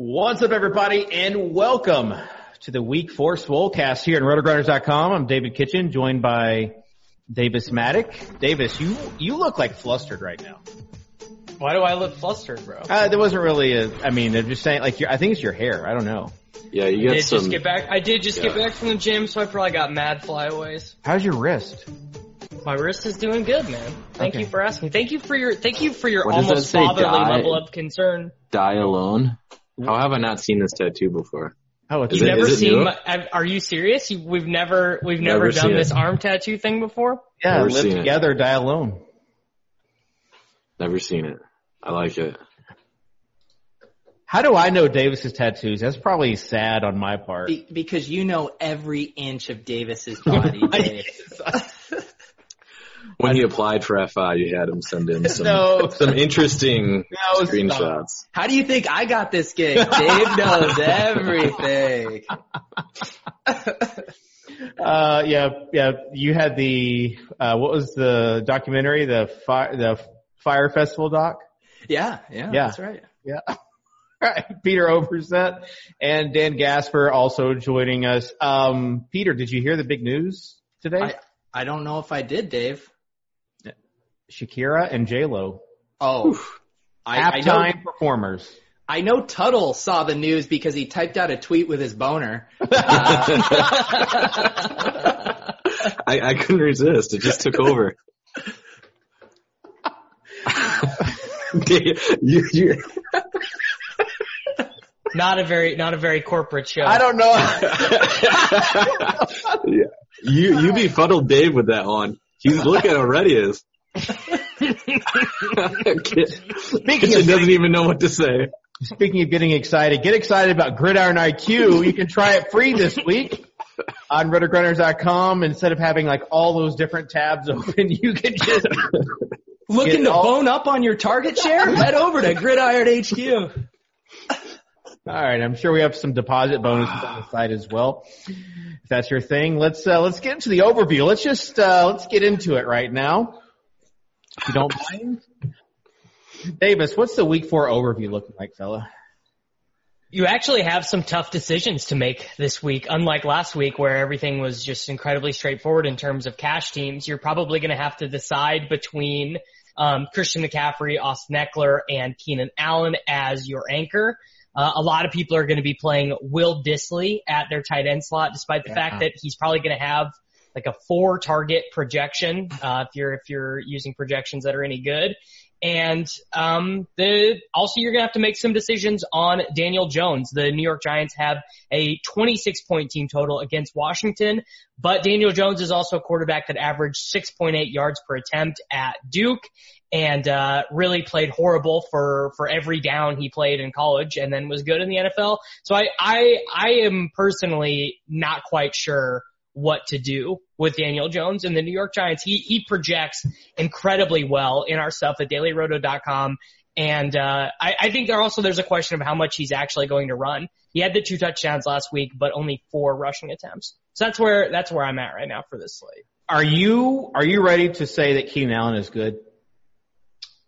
What's up, everybody, and welcome to the Week Four Swolecast here at RotoGrinders.com. I'm David Kitchen, joined by Davis Mattek. Davis, you you look like flustered right now. Why do I look flustered, bro? Uh, there wasn't really a. I mean, they're just saying like. I think it's your hair. I don't know. Yeah, you I did some. just get back. I did just get back from the gym, so I probably got mad flyaways. How's your wrist? My wrist is doing good, man. Thank Okay. you for asking. Thank you for your thank you for your What almost fatherly die? level of concern. die alone. How have I not seen this tattoo before? Oh, it's you've it- never is it seen new? my, are you serious? You, we've never we've never, Never done this it. arm tattoo thing before? yeah. Never Live seen it. together, die alone. Never seen it. I like it. How do I know Davis's tattoos? That's probably sad on my part. Be- because you know every inch of Davis's body. Dave. When he applied for FI, you had him send in some No. some interesting No, stop. screenshots. How do you think I got this gig? Dave knows everything. Uh, yeah, yeah. You had the uh, what was the documentary? The fire, the fire festival doc. Yeah, yeah, Yeah. that's right. Yeah. All right. Peter Overzet and Dan Gaspar also joining us. Um, Peter, did you hear the big news today? I, I don't know if I did, Dave. Shakira and J Lo, Oh, I, I know. halftime performers. I know Tuttle saw the news because he typed out a tweet with his boner. Uh, I, I couldn't resist. It just took over. you, you, Not a very not a very corporate show. I don't know. yeah. you you befuddled Dave with that one. He's looking how red is. Speaking Kitchen doesn't even know what to say. speaking of getting excited, get excited about Gridiron IQ. You can try it free this week on rotogrinders.com. Instead of having like all those different tabs open, you can just looking to all- bone up on your target share? Head over to Gridiron HQ. All right, I'm sure we have some deposit bonuses on the site as well. If that's your thing, let's uh, let's get into the overview. Let's just uh, let's get into it right now. You don't mind, Davis, what's the week four overview looking like, fella? You actually have some tough decisions to make this week. Unlike last week where everything was just incredibly straightforward in terms of cash teams, you're probably going to have to decide between um, Christian McCaffrey, Austin Ekeler, and Keenan Allen as your anchor. Uh, a lot of people are going to be playing Will Dissly at their tight end slot, despite the fact that he's probably going to have like a four target projection, uh, if you're, if you're using projections that are any good. And, um, the, also you're going to have to make some decisions on Daniel Jones. The New York Giants have a 26 point team total against Washington, but Daniel Jones is also a quarterback that averaged 6.8 yards per attempt at Duke and uh, really played horrible for for every down he played in college, and then was good in the NFL. So I I I am personally not quite sure what to do with Daniel Jones and the New York Giants. He he projects incredibly well in our stuff at dailyroto.com. And uh, I, I think there also there's a question of how much he's actually going to run. He had the two touchdowns last week, but only four rushing attempts. So that's where that's where I'm at right now for this slate. Are you are you ready to say that Keenan Allen is good?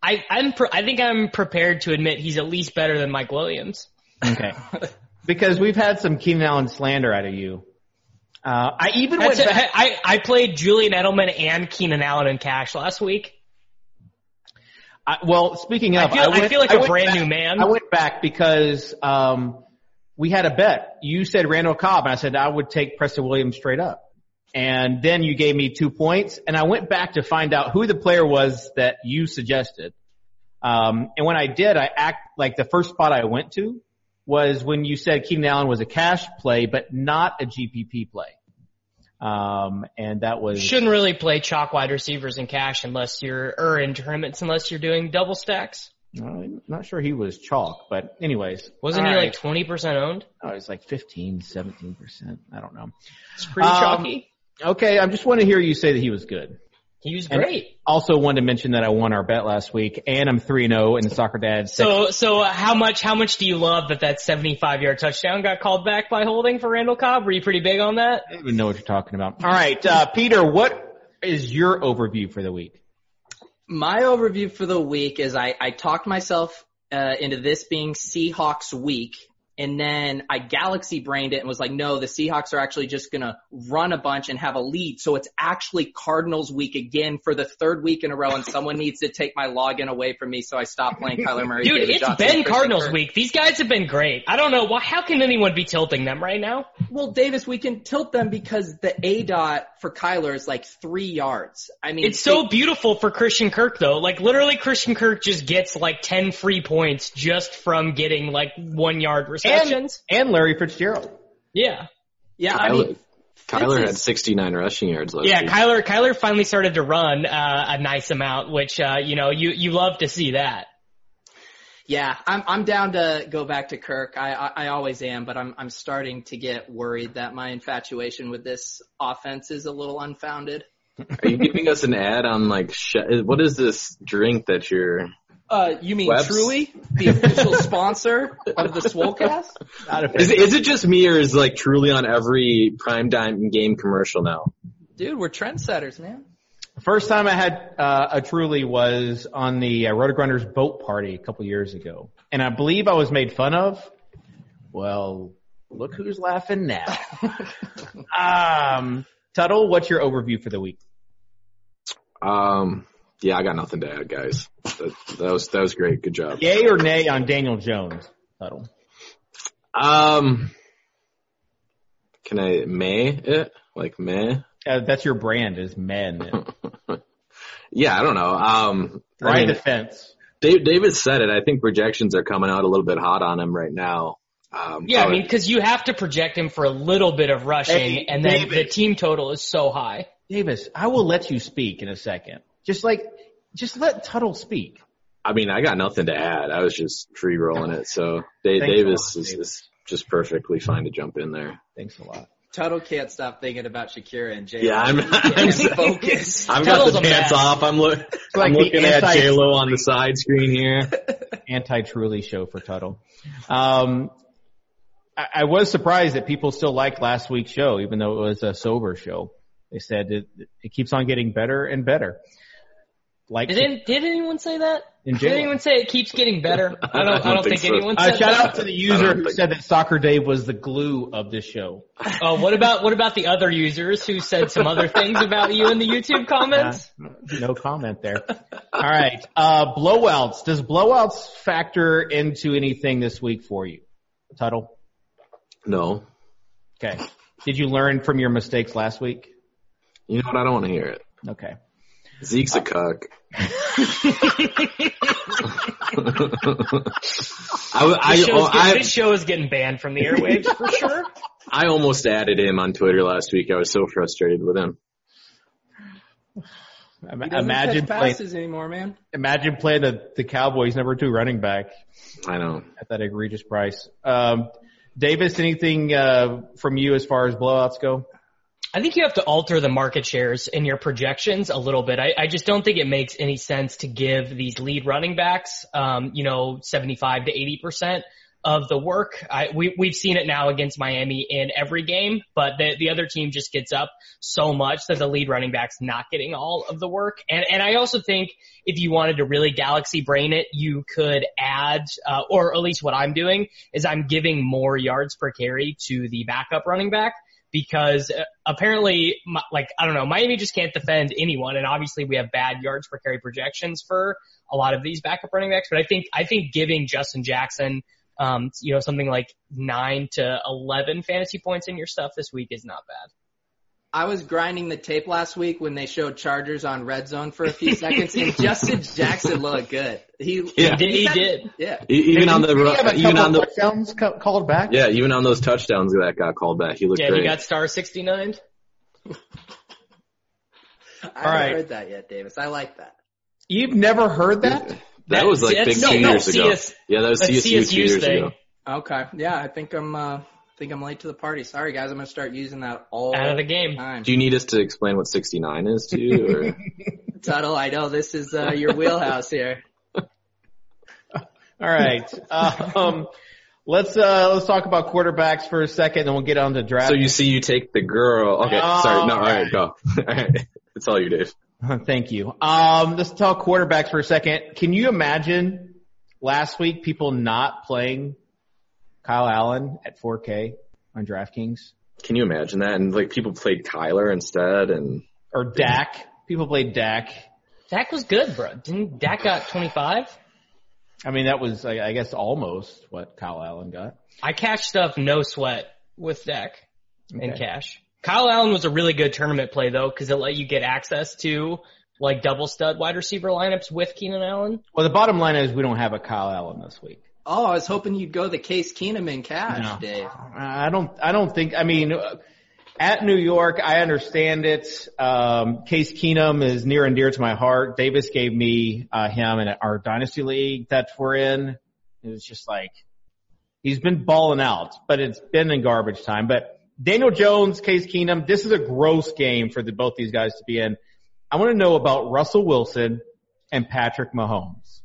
I, I'm pre- I think I'm prepared to admit he's at least better than Mike Williams. Okay. because we've had some Keenan Allen slander out of you. Uh, I even went back, I, I played Julian Edelman and Keenan Allen in cash last week. I, well, speaking I of, feel, I went- feel like I a brand back- new man. I went back because um, we had a bet. You said Randall Cobb, and I said I would take Preston Williams straight up. And then you gave me two points, and I went back to find out who the player was that you suggested. Um, and when I did, I act like the first spot I went to was when you said Keenan Allen was a cash play, but not a GPP play. Um, and that was Shouldn't really play chalk wide receivers in cash unless you're, or in tournaments unless you're doing double stacks. I'm not sure he was chalk, but anyways. Wasn't he right. like 20% owned? Oh, it was like 15, 17%. I don't know. It's pretty Um, chalky. Okay, I just want to hear you say that he was good. He was and- great. Also wanted to mention that I won our bet last week and I'm 3-0 in the soccer dad. So, so how much, how much do you love that that 75 yard touchdown got called back by holding for Randall Cobb? Were you pretty big on that? I don't even know what you're talking about. All right, uh, Peter, what is your overview for the week? My overview for the week is I, I talked myself uh, into this being Seahawks week, and then I galaxy brained it and was like, no, the Seahawks are actually just gonna run a bunch and have a lead, so it's actually Cardinals week again for the third week in a row, and someone needs to take my login away from me, so I stopped playing Kyler Murray. Dude, David it's Johnson, been Cardinals Kirk. week. These guys have been great. I don't know why. How can anyone be tilting them right now? Well, Davis, we can tilt them because the A dot for Kyler is like three yards. I mean, It's so beautiful for Christian Kirk though. Like literally Christian Kirk just gets like 10 free points just from getting like one yard receptions. And, and Larry Fitzgerald. yeah. yeah. I mean, Kyler Fitz had 69 rushing yards last Yeah, week. Kyler, Kyler finally started to run, uh, a nice amount, which, uh, you know, you, you love to see that. Yeah, I'm I'm down to go back to Kirk. I, I I always am, but I'm I'm starting to get worried that my infatuation with this offense is a little unfounded. Are you giving us an ad on like sh- what is this drink that you're? Uh, you mean Webs? Truly, the official sponsor of the Swolecast? Is, is it just me or is like truly on every prime time game commercial now? Dude, we're trendsetters, man. First time I had uh, a Truly was on the uh, RotoGrinders boat party a couple years ago, and I believe I was made fun of. Well, look who's laughing now. um, Tuttle, what's your overview for the week? Um, yeah, I got nothing to add, guys. That, that was that was great. Good job. Yay or nay on Daniel Jones? Tuttle. Um, can I may it like may? Uh, that's your brand is men. Yeah, I don't know. Um, I Right mean, defense. Dave, David said it. I think projections are coming out a little bit hot on him right now. Um, Yeah, I mean, cause you have to project him for a little bit of rushing Hey, and then David. the team total is so high. Davis, I will let you speak in a second. Just like, just let Tuttle speak. I mean, I got nothing to add. I was just free rolling it. So Dave, Davis lot, is, Davis. is just perfectly fine to jump in there. Thanks a lot. Tuttle can't stop thinking about Shakira and Jay. Yeah, I'm, I'm Can't focus. I've got Tuttle's the a pants off. I'm, look, like I'm the looking at anti- J Lo on the side screen here. Anti-Truly show for Tuttle. Um, I, I was surprised that people still liked last week's show, even though it was a sober show. They said it, it keeps on getting better and better. Like, Did, any- did anyone say that? In Did anyone say it keeps getting better? I don't, I don't, think, so. anyone uh, said shout that. out to the user who think- said that Soccer Dave was the glue of this show. Oh, what about, what about the other users who said some other things about you in the YouTube comments? No comment there. All right. Uh, blowouts. Does blowouts factor into anything this week for you? Tuttle? No. Okay. Did you learn from your mistakes last week? You know what? I don't want to hear it. Okay. Zeke's a cuck. I, I, This, show's getting- I, this show is getting banned from the airwaves for sure. I almost added him on Twitter last week. I was so frustrated with him. He Imagine catch playing, passes anymore, man. imagine playing the, the Cowboys number two running back I know. at that egregious price. Um, Davis, anything, uh, from you as far as blowouts go? I think you have to alter the market shares in your projections a little bit. I, I just don't think it makes any sense to give these lead running backs, um, you know, 75 to 80% of the work. I, we, we've seen it now against Miami in every game, but the, the other team just gets up so much that the lead running back's not getting all of the work. And, and I also think if you wanted to really galaxy brain it, you could add, uh, or at least what I'm doing is I'm giving more yards per carry to the backup running back because uh, apparently, like, I don't know, Miami just can't defend anyone. And obviously we have bad yards per carry projections for a lot of these backup running backs. But I think, I think giving Justin Jackson, um, you know, something like nine to 11 fantasy points in your stuff this week is not bad. I was grinding the tape last week when they showed Chargers on red zone for a few seconds, and Justin Jackson looked good. He, Yeah. He did, he did. Yeah. Even on the, Didn't he even on the, touchdowns called back? yeah, even on those touchdowns that got called back, he looked Yeah, great. he got star 69. I haven't right. heard that yet, Davis. I like that. You've never heard that? that was like That's- big no, two no, years ago. Yeah, that was that's CSU two years thing. ago. Okay. Yeah, I think I'm. uh I think I'm late to the party. Sorry, guys. I'm gonna start using that all Out of the game. time. Do you need us to explain what 69 is to you? Or? Tuttle, I know this is uh, your wheelhouse here. All right. Um, let's, uh, let's talk about quarterbacks for a second and we'll get on to draft. so you see, you take the girl. Okay, sorry. No, all right, Alright. go. All right. It's all you, Dave. Thank you. Um, let's talk quarterbacks for a second. Can you imagine last week people not playing Kyle Allen at 4K on DraftKings Can you imagine that? And like people played Kyler instead, and or Dak? People played Dak. Dak was good, bro. Didn't Dak got 25? I mean, that was, I I guess, almost what Kyle Allen got. I cashed stuff no sweat with Dak in Okay. cash. Kyle Allen was a really good tournament play though, because it let you get access to like double stud wide receiver lineups with Keenan Allen. Well, the bottom line is we don't have a Kyle Allen this week. Oh, I was hoping you'd go the Case Keenum in cash, No. Dave. I don't. I don't think. I mean, uh, at New York, I understand it. Um, Case Keenum is near and dear to my heart. Davis gave me uh, him in our dynasty league that we're in. It was just like he's been balling out, but it's been in garbage time. But Daniel Jones, Case Keenum, this is a gross game for the, both these guys to be in. I want to know about Russell Wilson and Patrick Mahomes.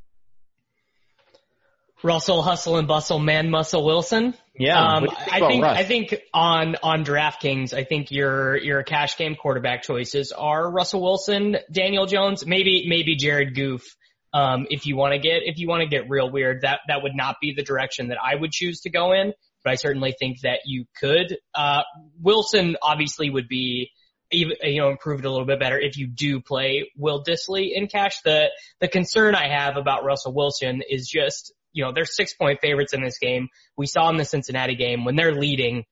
Russell Hustle and Bustle Man Muscle Wilson. Yeah, Um, what do you think I think Russ? I think on on DraftKings, I think your your cash game quarterback choices are Russell Wilson, Daniel Jones, maybe maybe Jared Goff. Um, if you want to get if you want to get real weird, that that would not be the direction that I would choose to go in. But I certainly think that you could. Uh, Wilson obviously would be even you know improved a little bit better if you do play Will Dissly in cash. The the concern I have about Russell Wilson is just you know they're six point favorites in this game. We saw in the Cincinnati game when they're leading,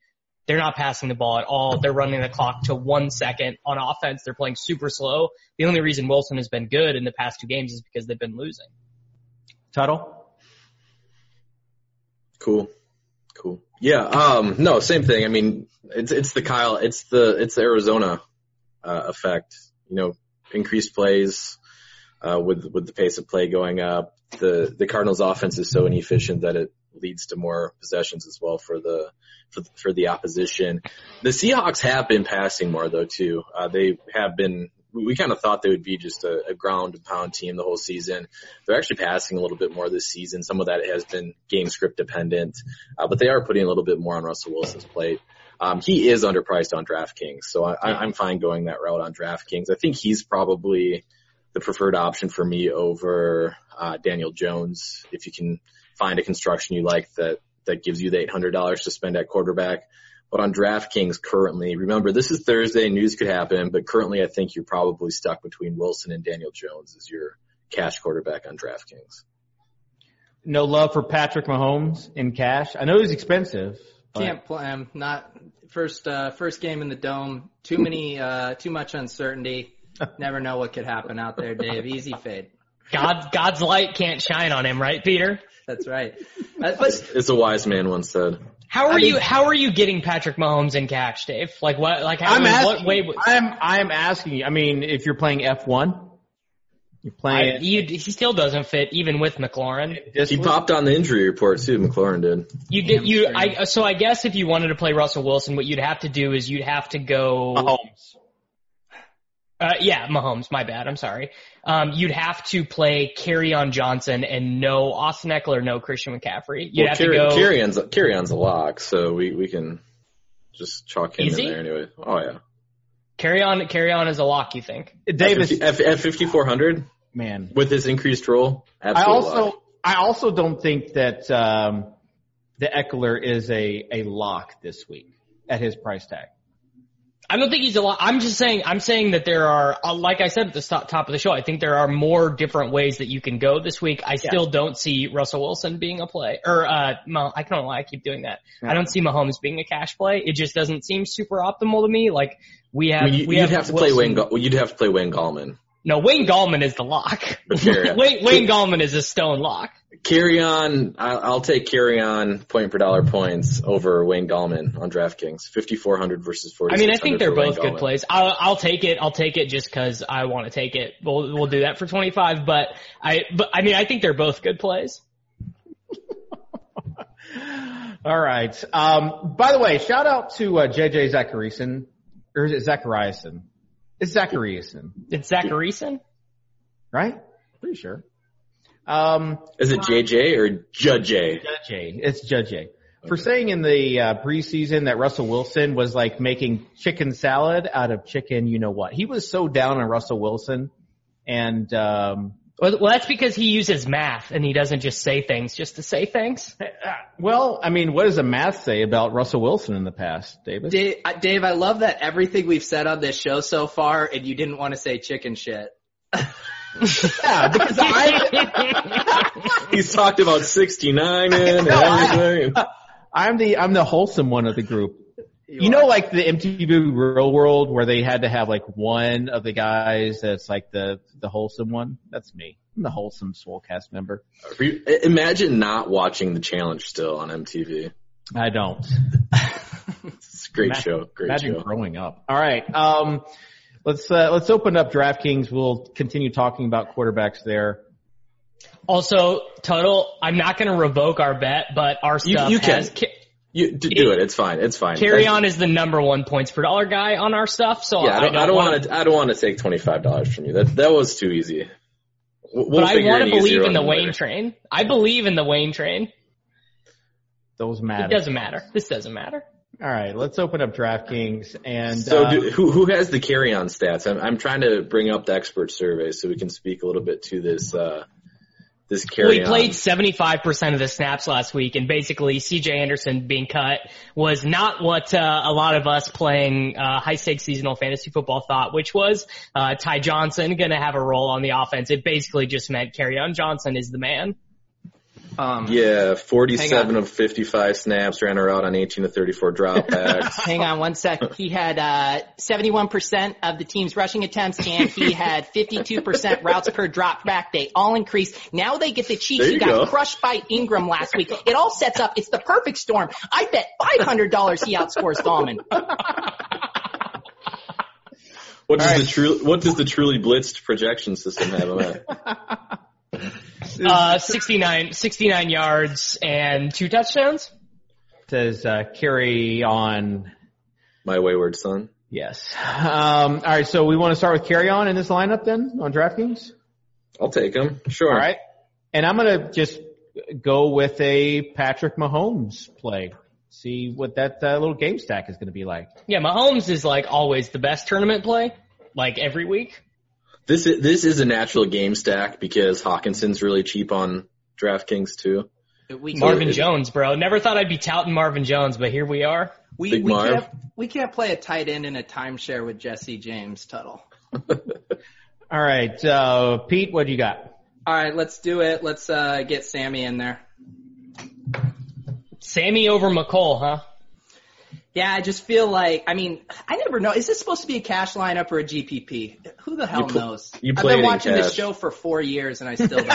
they're not passing the ball at all. They're running the clock to one second on offense. They're playing super slow. The only reason Wilson has been good in the past two games is because they've been losing. Tuttle. Cool. Cool. Yeah. Um, no, same thing. I mean, it's, it's the Kyle, it's the, it's the Arizona, uh, effect, you know, increased plays, uh, with, with the pace of play going up. The, the Cardinals offense is so inefficient that it leads to more possessions as well for the, for, for the opposition. The Seahawks have been passing more though too. Uh, they have been, we, we kind of thought they would be just a, a ground and pound team the whole season. They're actually passing a little bit more this season. Some of that has been game script dependent, uh, but they are putting a little bit more on Russell Wilson's plate. Um, he is underpriced on DraftKings, so I, I, I'm fine going that route on DraftKings. I think he's probably the preferred option for me over uh, Daniel Jones. If you can find a construction you like that that gives you the $800 to spend at quarterback. But on DraftKings currently, remember this is Thursday, news could happen, but currently I think you're probably stuck between Wilson and Daniel Jones as your cash quarterback on DraftKings. No love for Patrick Mahomes in cash. I know he's expensive. but- Can't play him. Not first uh, first game in the dome. Too many uh, too much uncertainty. Never know what could happen out there, Dave. Easy fade. God, God's light can't shine on him, right, Peter? That's right. Uh, but As a wise man once said. How are I mean- you? How are you getting Patrick Mahomes in cash, Dave? Like what? Like how? I'm in asking. what way? would- I'm I'm asking you. I mean, if you're playing F1, you're I, playing. you, he still doesn't fit even with McLaurin. this He popped on the injury report too, McLaurin did. You did you I so I guess if you wanted to play Russell Wilson, what you'd have to do is you'd have to go Mahomes. Uh yeah, Mahomes, my bad, I'm sorry. Um you'd have to play Kerryon Johnson and no Austin Ekeler, no Christian McCaffrey. You'd Well, have Carry, to go Kerryon's, Kerryon's a lock, so we, we can just chalk him Is in there anyway. Oh yeah. Kerryon carry on as a lock, you think. Davis, At, 50 at, at 5400 man. with his increased role, I also lock. I also don't think that um, the Ekeler is a a lock this week at his price tag. I don't think he's a lot. I'm just saying. I'm saying that there are, uh, like I said at the top of the show, I think there are more different ways that you can go this week. I still don't see Russell Wilson being a play, or uh, Mah- I don't know why I keep doing that. I don't see Mahomes being a cash play. It just doesn't seem super optimal to me. Like we have, I mean, you, we you'd have, have to play Wayne. Ga- you'd have to play Wayne Gallman. No, Wayne Gallman is the lock. But Kerryon. Wayne, Wayne Gallman is a stone lock. Carry. I'll, I'll take carry point per dollar points over Wayne Gallman on DraftKings. 5400 versus 40. I mean, I think they're both good plays. I'll, I'll take it. I'll take it just because I want to take it. We'll we'll do that for 25. But I but I mean, I think they're both good plays. All right. Um, by the way, shout out to uh, JJ Zacharyson, or is it Zachariason? It's Zachariason, It's Zacharyson. right? Pretty sure. Um, Is it JJ or Judge? Judge A. It's Judge A. For saying in the uh, preseason that Russell Wilson was like making chicken salad out of chicken, you know what? He was so down on Russell Wilson, and um, Well, well, that's because he uses math and he doesn't just say things just to say things. Uh, well, I mean, what does the math say about Russell Wilson in the past, David? Dave, I- Dave, I love that everything we've said on this show so far, and you didn't want to say chicken shit. Yeah, because I, He's talked about 69 in and everything. I'm the I'm the wholesome one of the group. You know, like the MTV Real World where they had to have like one of the guys that's like the the wholesome one. That's me. I'm the wholesome Swolecast member. Re- Imagine not watching the challenge still on MTV. I don't. It's a great Imagine- show. Great Imagine show. growing up. All right. Um, let's uh, let's open up DraftKings. We'll continue talking about quarterbacks there. Also, total. I'm not going to revoke our bet, but our stuff you can. has ca- You d- do it. It's fine. It's fine. Kerryon is the number one points per dollar guy on our stuff. So Yeah, I don't, I don't wanna- want to. I don't want to take twenty five dollars from you. That that was too easy. We'll But I want to believe in the Wayne later. train. I believe in the Wayne train. Those matter. It doesn't matter. This doesn't matter. All right. Let's open up DraftKings and So uh, do, who who has the Kerryon stats? I'm I'm trying to bring up the expert survey so we can speak a little bit to this uh this Well, he on. played 75% of the snaps last week, and basically CJ Anderson being cut was not what uh, a lot of us playing uh, high stakes seasonal fantasy football thought, which was uh, Ty Johnson going to have a role on the offense. It basically just meant Kerryon Johnson is the man. Um, Yeah, 47 of 55 snaps ran her out on 18 to 34 dropbacks. Hang on one sec. He had uh, 71% of the team's rushing attempts, and he had 52% routes per drop back. They all increased. Now they get the Chiefs He got go. crushed by Ingram last week. It all sets up. It's the perfect storm. I bet $500 he outscores Gallman. What does right. the true what does the truly blitzed projection system have him at? Uh, 69, 69 yards and two touchdowns. says uh, carry on. My wayward son. Yes. Um, all right. So we want to start with Kerryon in this lineup then on DraftKings. I'll take him. Sure. All right. And I'm going to just go with a Patrick Mahomes play. See what that uh, little game stack is going to be like. Yeah, Mahomes is like always the best tournament play, like every week. This is, this is a natural game stack because Hockenson's really cheap on DraftKings too. We Marvin it- Jones, bro. Never thought I'd be touting Marvin Jones, but here we are. We, Big we Marv. can't we can't play a tight end in a timeshare with Jesse James Tuttle. All right. Uh, Pete, what do you got? All right, let's do it. Let's uh, get Sammy in there. Sammy over McCoy, huh? Yeah, I just feel like I mean I never know. Is this supposed to be a cash lineup or a GPP? Who the hell You pl- knows? you I've been watching this show for four years and I still don't know.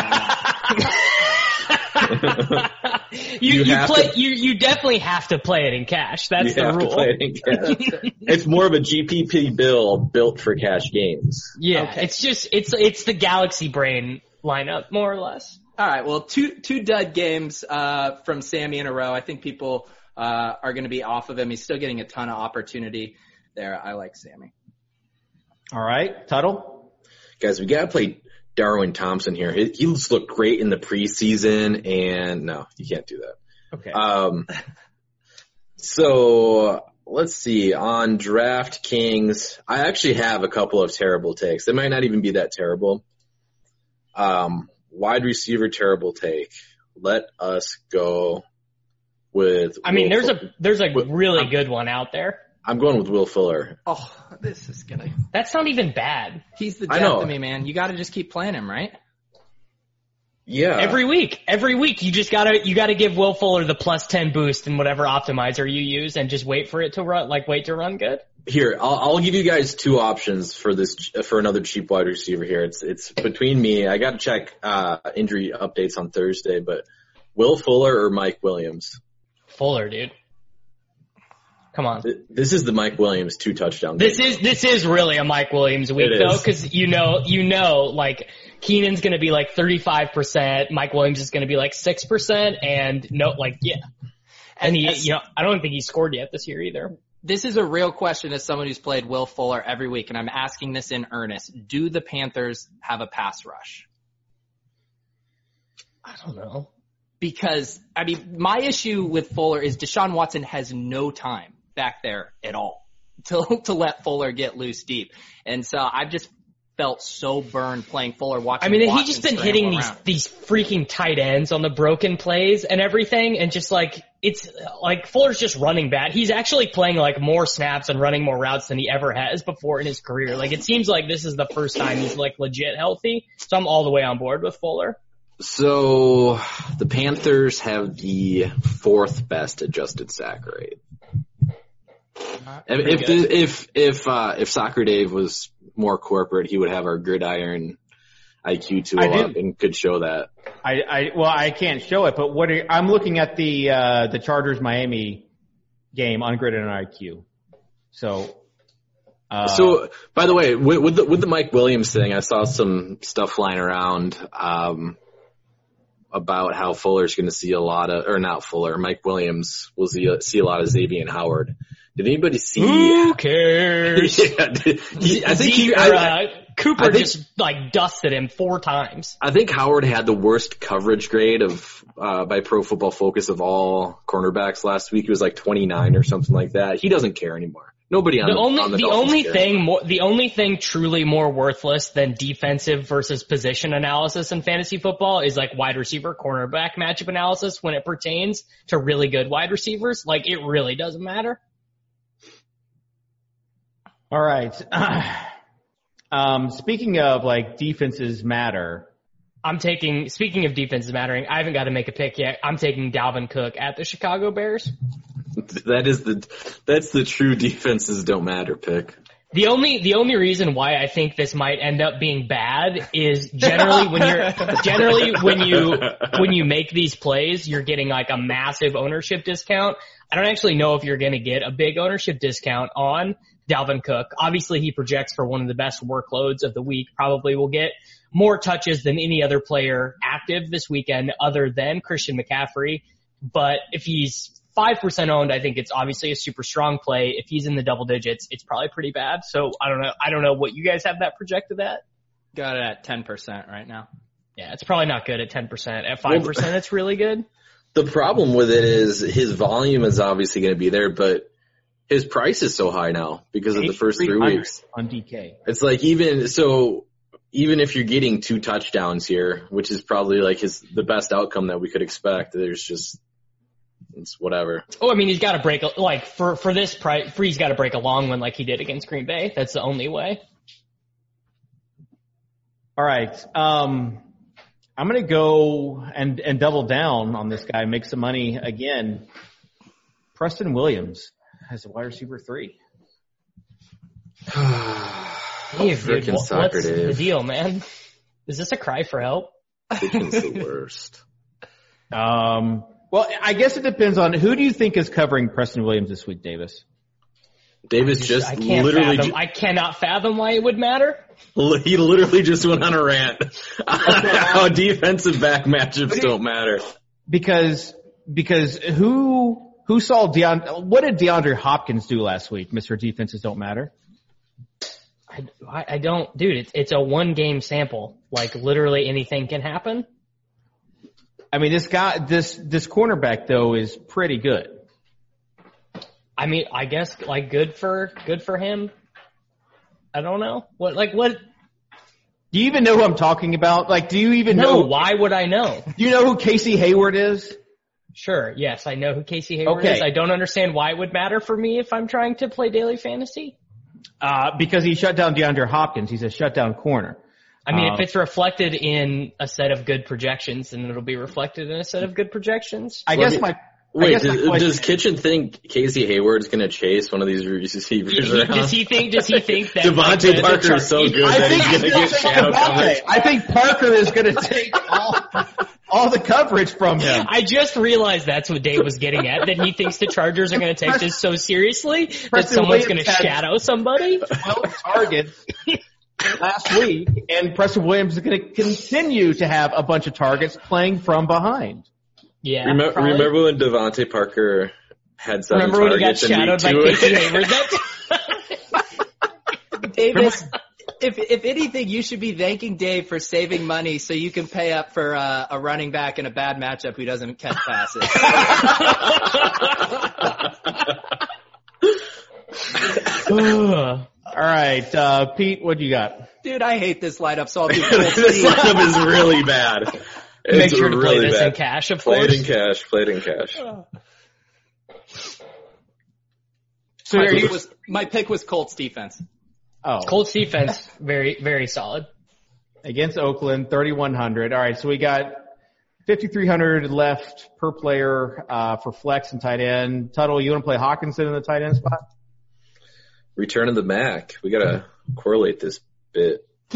you You you, play to- you you definitely have to play it in cash. That's you the have rule. to play it in cash. it's more of a GPP bill built for cash games. Yeah, Okay. it's just it's it's the Galaxy Brain lineup more or less. All right, well, two two dud games uh, from Sammy in a row. I think people uh, are going to be off of him. He's still getting a ton of opportunity there. I like Sammy. All right, Tuttle. Guys, we gotta play Darwin Thompson here. He, he's looked great in the preseason, and no, you can't do that. Okay. Um, so let's see on DraftKings. I actually have a couple of terrible takes. They might not even be that terrible. Um, wide receiver terrible take. Let us go with. I mean, Will there's Fuller. a there's a Well, really I'm- good one out there. I'm going with Will Fuller. Oh, this is gonna. That's not even bad. He's the I death know. of me, man. You got to just keep playing him, right? Yeah. Every week, every week, you just gotta you gotta give Will Fuller the plus ten boost in whatever optimizer you use, and just wait for it to run like wait to run good. Here, I'll, I'll give you guys two options for this for another cheap wide receiver here. It's it's between me. I got to check uh, injury updates on Thursday, but Will Fuller or Mike Williams. Fuller, dude. Come on. This is the Mike Williams two touchdown. This is this is really a Mike Williams week It though, because you know you know like Keenan's gonna be like thirty five percent, Mike Williams is gonna be like six percent, and no like yeah, and he you know I don't think he's scored yet this year either. This is a real question as someone who's played Will Fuller every week, and I'm asking this in earnest. Do the Panthers have a pass rush? I don't know. Because, I mean, my issue with Fuller is Deshaun Watson has no time back there at all to, to let Fuller get loose deep. And so I've just felt so burned playing Fuller watching I mean, Watson he's just been hitting these these freaking tight ends on the broken plays and everything, and just like it's like Fuller's just running bad. He's actually playing like more snaps and running more routes than he ever has before in his career. Like it seems like this is the first time he's like legit healthy. So I'm all the way on board with Fuller. So the Panthers have the fourth best adjusted sack rate. If if good. if if, uh, if Soccer Dave was more corporate, he would have our gridiron IQ tool up and could show that. I, I well, I can't show it, but what are, I'm looking at the uh, the Chargers Miami game on Gridiron IQ. So, uh, So, by the way, with, with the with the Mike Williams thing, I saw some stuff flying around um, about how Fuller's going to see a lot of, or not Fuller, Mike Williams will see a, see a lot of Xavien Howard. Did anybody see? Who cares? yeah, did- he, I think he, I, uh, Cooper I think- just like dusted him four times. I think Howard had the worst coverage grade of uh, by Pro Football Focus of all cornerbacks last week. It was like 29 or something like that. He doesn't care anymore. Nobody on The the, only on the, the Dolphins only cares. thing more the only thing truly more worthless than defensive versus position analysis in fantasy football is like wide receiver cornerback matchup analysis when it pertains to really good wide receivers. Like it really doesn't matter. all right. um, speaking of like defenses matter. I'm taking speaking of defenses mattering, I haven't got to make a pick yet. I'm taking Dalvin Cook at the Chicago Bears. That is the that's the true defenses don't matter pick. The only the only reason why I think this might end up being bad is generally when you're generally when you when you make these plays, you're getting like a massive ownership discount. I don't actually know if you're going to get a big ownership discount on Dalvin Cook. Obviously, he projects for one of the best workloads of the week. Probably will get more touches than any other player active this weekend other than Christian McCaffrey. But if he's 5% owned, I think it's obviously a super strong play. If he's in the double digits, it's probably pretty bad. So I don't know. I don't know what you guys have that projected at. Got it at 10% right now. Yeah, it's probably not good at 10%. At 5%, it's really good. The problem with it is his volume is obviously going to be there, but his price is so high now because of the first three weeks. on DK. It's like even so, even if you're getting two touchdowns here, which is probably like his the best outcome that we could expect, there's just it's whatever. Oh, I mean, he's got to break, like, for, for this price, Free's got to break a long one like he did against Green Bay. That's the only way. All right. Um, I'm going to go and and double down on this guy, make some money again. Preston Williams has a wide receiver three. Dave, dude, Frickin' what- soccer, what's the deal, man? Is this a cry for help? Pickens the worst. Um, well, I guess it depends on who do you think is covering Preston Williams this week, Davis? Davis just I can't literally, fathom. I cannot fathom why it would matter. he literally just went on a rant on how defensive back matchups don't matter. Because because who who saw Deon? What did DeAndre Hopkins do last week? Mister Defenses don't matter. I, I I don't, dude. It's it's a one game sample. Like literally anything can happen. I mean, this guy, this this cornerback though is pretty good. I mean, I guess like good for good for him. I don't know what like what. Do you even know who I'm talking about? Like, do you even No, know? why would I know? Do you know who Casey Hayward is? Sure, yes, I know who Casey Hayward Okay. is. I don't understand why it would matter for me if I'm trying to play daily fantasy. Uh, because he shut down DeAndre Hopkins. He's a shutdown corner. I mean, Um, if it's reflected in a set of good projections, then it'll be reflected in a set of good projections. I guess me- my I Wait, guess my does, question- does Kitchen think Casey Hayward's going to chase one of these receivers He- around? does he think? Does he think that DeVante like, the- the Parker is so good I that think he's he's going to get take shadow coverage. I think Parker is going to take all all the coverage from him. I just realized that's what Dave was getting at. That he thinks the Chargers are going to take this so seriously that someone's going to shadow somebody. 12 targets last week, and Preston Williams is going to continue to have a bunch of targets playing from behind. Yeah. Remember, probably. remember when DeVante Parker had seven Remember when he got targets in shadowed by week two? Casey Hayward? Davis, if if anything, you should be thanking Dave for saving money so you can pay up for uh, a running back in a bad matchup who doesn't catch passes. Ugh. All right, uh, Pete, what do you got? Dude, I hate this lineup, so I'll do Colts. this lineup is really bad. It's Make It's sure to play really this bad. in cash, of Play it course. in cash. Play it in cash. So my, pick was, my pick was Colts defense. Oh, Colts defense, very, very solid. against Oakland, 3,100. All right, so we got 5,300 left per player uh, for flex and tight end. Tuttle, you want to play Hockenson in the tight end spot? Return of the Mac. We gotta correlate this bit.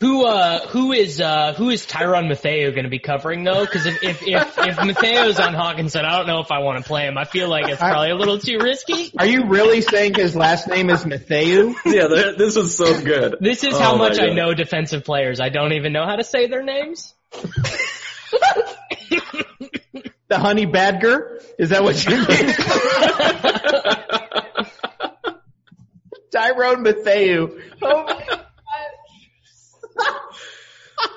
Who, uh, who is, uh, who is Tyron Mateo going to be covering though? Cause if, if, if, if Mateo's on Hockenson, I don't know if I want to play him. I feel like it's probably a little too risky. Are you really saying his last name is Matheu? Yeah, th- this was so good. This is Oh how my much I know defensive players. I don't even know how to say their names. The honey badger? Is that what you mean? Tyrone Matheu. Oh my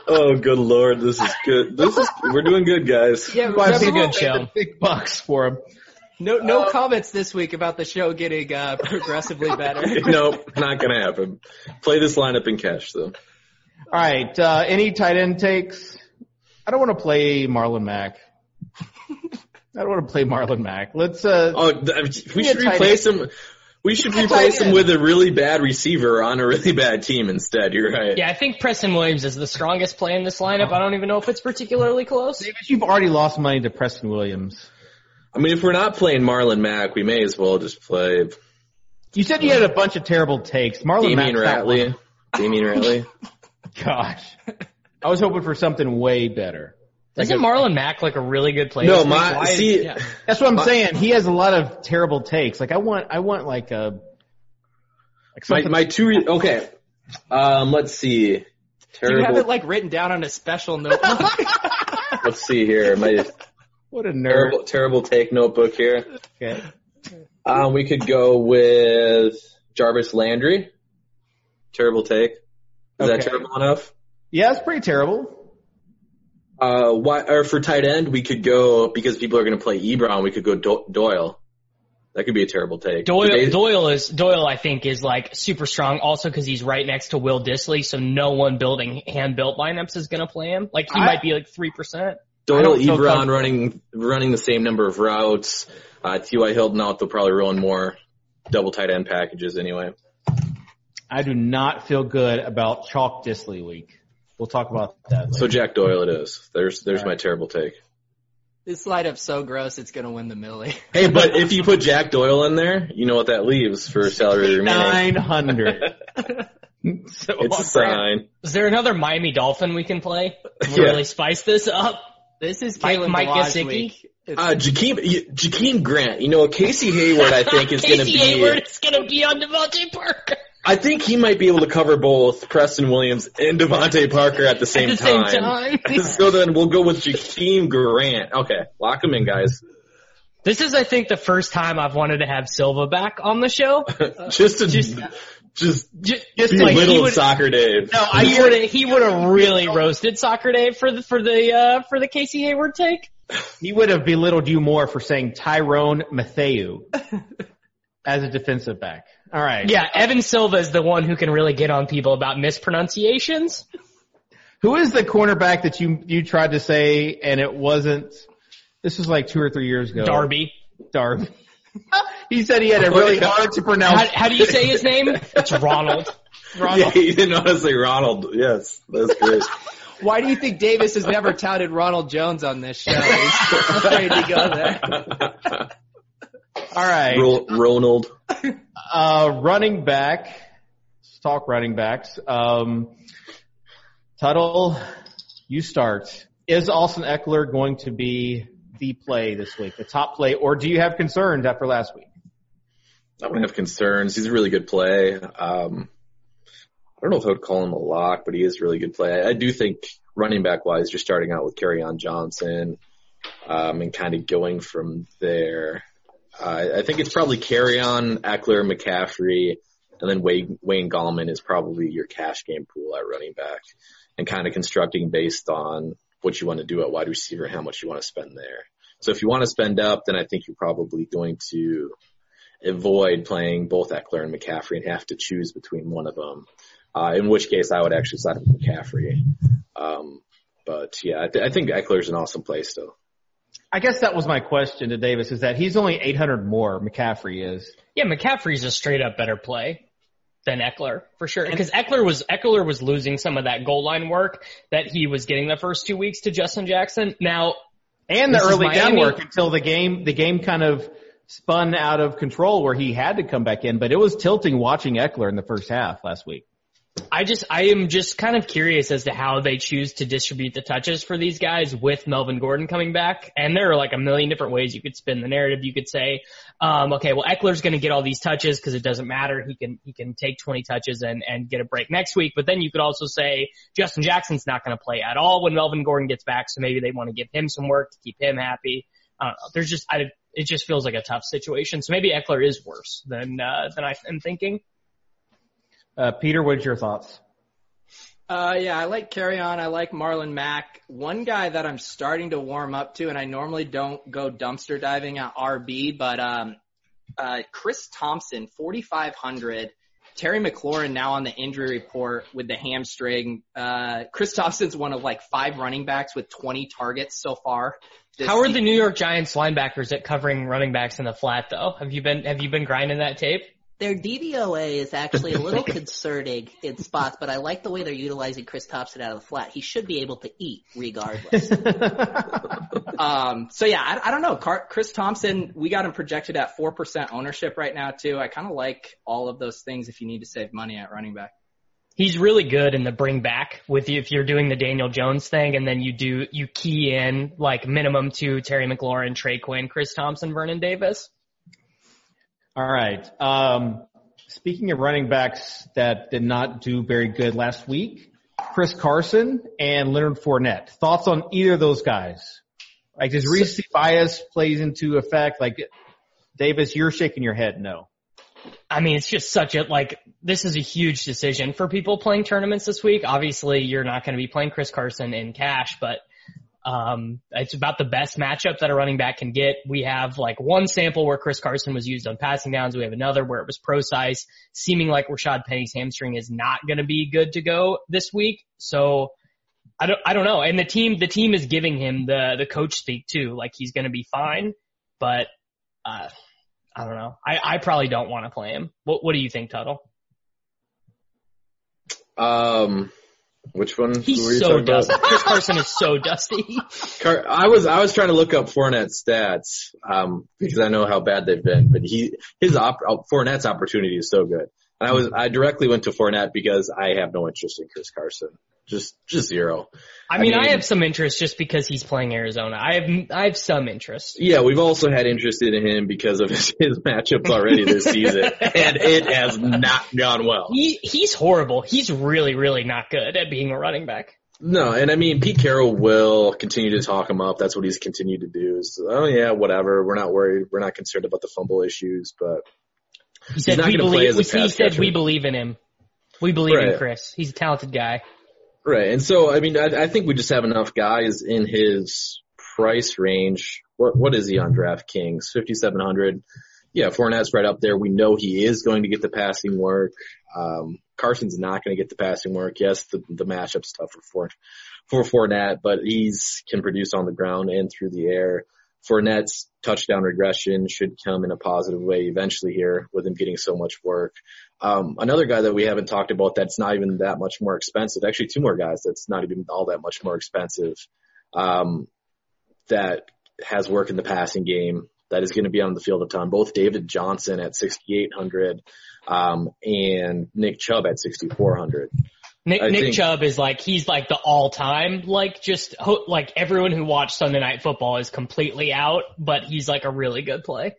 Oh, good lord, this is good. This is we're doing good, guys. Yeah, God, That's a good paid show. the Big bucks for him. No, no comments this week about the show getting uh, progressively better. nope, not gonna happen. Play this lineup in cash though. All right. Uh, any tight end takes? I don't want to play Marlon Mack. I don't want to play Marlon Mack. Let's. Uh, Oh, th- we should tight replace him. We should Yeah, replace him with a really bad receiver on a really bad team instead. You're right. Yeah, I think Preston Williams is the strongest play in this lineup. I don't even know if it's particularly close. Davis, you've already lost money to Preston Williams. I mean, if we're not playing Marlon Mack, we may as well just play You said you had a bunch of terrible takes. Marlon Damion Mack's not one. Ratley. Damion Ratley. Gosh, I was hoping for something way better. Isn't Marlon Mack like a really good player? No, this week? my Why is- see. yeah. That's what I'm My- saying. He has a lot of terrible takes. Like I want, I want like a. Like My my two. Re- okay. Um. Let's see. Do you have Terrible. it like written down on a special notebook? let's see here. My what a nerd. terrible terrible take notebook here. Okay. Um. We could go with Jarvis Landry. Terrible take. Is that terrible enough? Yeah, it's pretty terrible. Uh, why, or for tight end, we could go because people are going to play Ebron. We could go Do- Doyle. That could be a terrible take. Doyle, They- Doyle is Doyle. I think is like super strong. Also because he's right next to Will Dissly, so no one building hand built lineups is gonna play him. Like he I- might be like three percent. Doyle, Ebron running running the same number of routes. Uh, T.Y. Hilton out. They'll probably run more double tight end packages anyway. I do not feel good about chalk Dissly week. We'll talk about that. So Jack Doyle it is. There's there's my terrible take. This lineup's so gross, it's gonna win the Millie. Hey, but if you put Jack Doyle in there, you know what that leaves for salary remaining. Nine hundred. so It's a sign. Is there another Miami Dolphin we can play? Yeah. Really spice this up? This is Mike- Kalen Mike Gesicki? Uh, Jakeem, y- Jakeem Grant, you know, Casey Hayward, I think is going to be. Casey be. Hayward is gonna be on DeVante Parker I think he might be able to cover both Preston Williams and DeVante Parker at the same at the same time. time. so then we'll go with Jakeem Grant. Okay, lock him in, guys. This is, I think, the first time I've wanted to have Silva back on the show. just to Just- just, Just, Just like he belittle would, soccer Dave. no, he would have he would have really roasted Soccer Dave for the for the uh for the Casey Hayward take. He would have belittled you more for saying Tyrone Matthew as a defensive back. All right. Yeah, Evan Silva is the one who can really get on people about mispronunciations. Who is the cornerback that you you tried to say and it wasn't? This was like two or three years ago. Darby. Darby. he said he had a really hard to pronounce. How, how do you say his name? It's Ronald. Yeah, you didn't know how to say Ronald. Yes, that's great. Why do you think Davis has never touted Ronald Jones on this show? He's afraid to go there. All right. Ro- Ronald. Uh, running back. Let's talk running backs. Um, Tuttle, you start. Is Austin Ekeler going to be the play this week, the top play, or do you have concerns after last week? I don't have concerns. He's a really good play. Um, I don't know if I would call him a lock, but he is a really good play. I, I do think running back wise, you're starting out with on Johnson, um, and kind of going from there. Uh, I think it's probably carry on Ekeler, McCaffrey, and then Wayne, Wayne Gallman is probably your cash game pool at running back and kind of constructing based on what you want to do at wide receiver how much you want to spend there. So if you want to spend up, then I think you're probably going to avoid playing both Ekeler and McCaffrey and have to choose between one of them. Uh, in which case I would actually side with McCaffrey. Um, but yeah, I, th- I think Ekeler's an awesome play still. I guess that was my question to Davis is that he's only 800 more, McCaffrey is. Yeah, McCaffrey's a straight up better play than Ekeler for sure. Because Ekeler was Ekeler was losing some of that goal line work that he was getting the first two weeks to Justin Jackson. Now And the early down work until the game, the game kind of spun out of control where he had to come back in, but it was tilting watching Ekeler in the first half last week. I just I am just kind of curious as to how they choose to distribute the touches for these guys with Melvin Gordon coming back. And there are like a million different ways you could spin the narrative. You could say, um, okay, well Ekeler's going to get all these touches because it doesn't matter. He can he can take 20 touches and and get a break next week. But then you could also say Justin Jackson's not going to play at all when Melvin Gordon gets back. So maybe they want to give him some work to keep him happy. I don't know. There's just I it just feels like a tough situation. So maybe Ekeler is worse than uh, than I am thinking. Uh, Peter, what's your thoughts? Uh, yeah, I like Kerryon. I like Marlon Mack. One guy that I'm starting to warm up to, and I normally don't go dumpster diving at RB, but um, uh, Chris Thompson, 4,500. Terry McLaurin now on the injury report with the hamstring. Uh, Chris Thompson's one of like five running backs with 20 targets so far. this How are the. New York Giants linebackers at covering running backs in the flat though? Have you been have you been grinding that tape? Their DVOA is actually a little concerning in spots, but I like the way they're utilizing Chris Thompson out of the flat. He should be able to eat regardless. Um, so yeah, I, I don't know. Car- Chris Thompson, we got him projected at 4% ownership right now too. I kind of like all of those things if you need to save money at running back. He's really good in the bring back with you if you're doing the Daniel Jones thing and then you do you key in like minimum to Terry McLaurin, Trey Quinn, Chris Thompson, Vernon Davis. All right. Um, speaking of running backs that did not do very good last week, Chris Carson and Leonard Fournette. Thoughts on either of those guys? Like, does recency bias plays into effect? Like, Davis, you're shaking your head no. I mean, it's just such a like this is a huge decision for people playing tournaments this week. Obviously, you're not going to be playing Chris Carson in cash, but um, it's about the best matchup that a running back can get. We have like one sample where Chris Carson was used on passing downs. We have another where it was pro size, seeming like Rashaad Penny's hamstring is not going to be good to go this week. So I don't, I don't know. And the team, the team is giving him the, the coach speak too, like he's going to be fine, but, uh, I don't know. I, I probably don't want to play him. What, what do you think, Tuttle? Um, Which one? He's were you so dusty. Chris Carson is so dusty. Car- I was I was trying to look up Fournette's stats um, because I know how bad they've been, but he his op- uh, Fournette's opportunity is so good. And I was I directly went to Fournette because I have no interest in Chris Carson, just just zero. I mean, I, mean- have some interest just because he's playing Arizona. I have I have some interest. Yeah, we've also had interest in him because of his, his matchups already this season, and it has not gone well. He he's horrible. He's really really not good at being a running back. No, and I mean Pete Carroll will continue to talk him up. That's what he's continued to do. Is oh yeah, whatever. We're not worried. We're not concerned about the fumble issues, but He said we believe. He said catcher. we believe in him. We believe in Chris. He's a talented guy. Right. And so, I mean, I, I think we just have enough guys in his price range. What, what is he on DraftKings? 5,700. Yeah, Fournette's right up there. We know he is going to get the passing work. Um, Carson's not going to get the passing work. Yes, the, the matchup's tough for, for, for Fournette, but he's can produce on the ground and through the air. Fournette's touchdown regression should come in a positive way eventually here with him getting so much work. Um, another guy that we haven't talked about that's not even that much more expensive, actually two more guys that's not even all that much more expensive, um, that has work in the passing game that is going to be on the field a ton. Both David Johnson at 6,800, um, and Nick Chubb at 6,400. Nick I Nick think- Chubb is like he's like the all time like just ho- like everyone who watched Sunday Night Football is completely out, but he's like a really good play.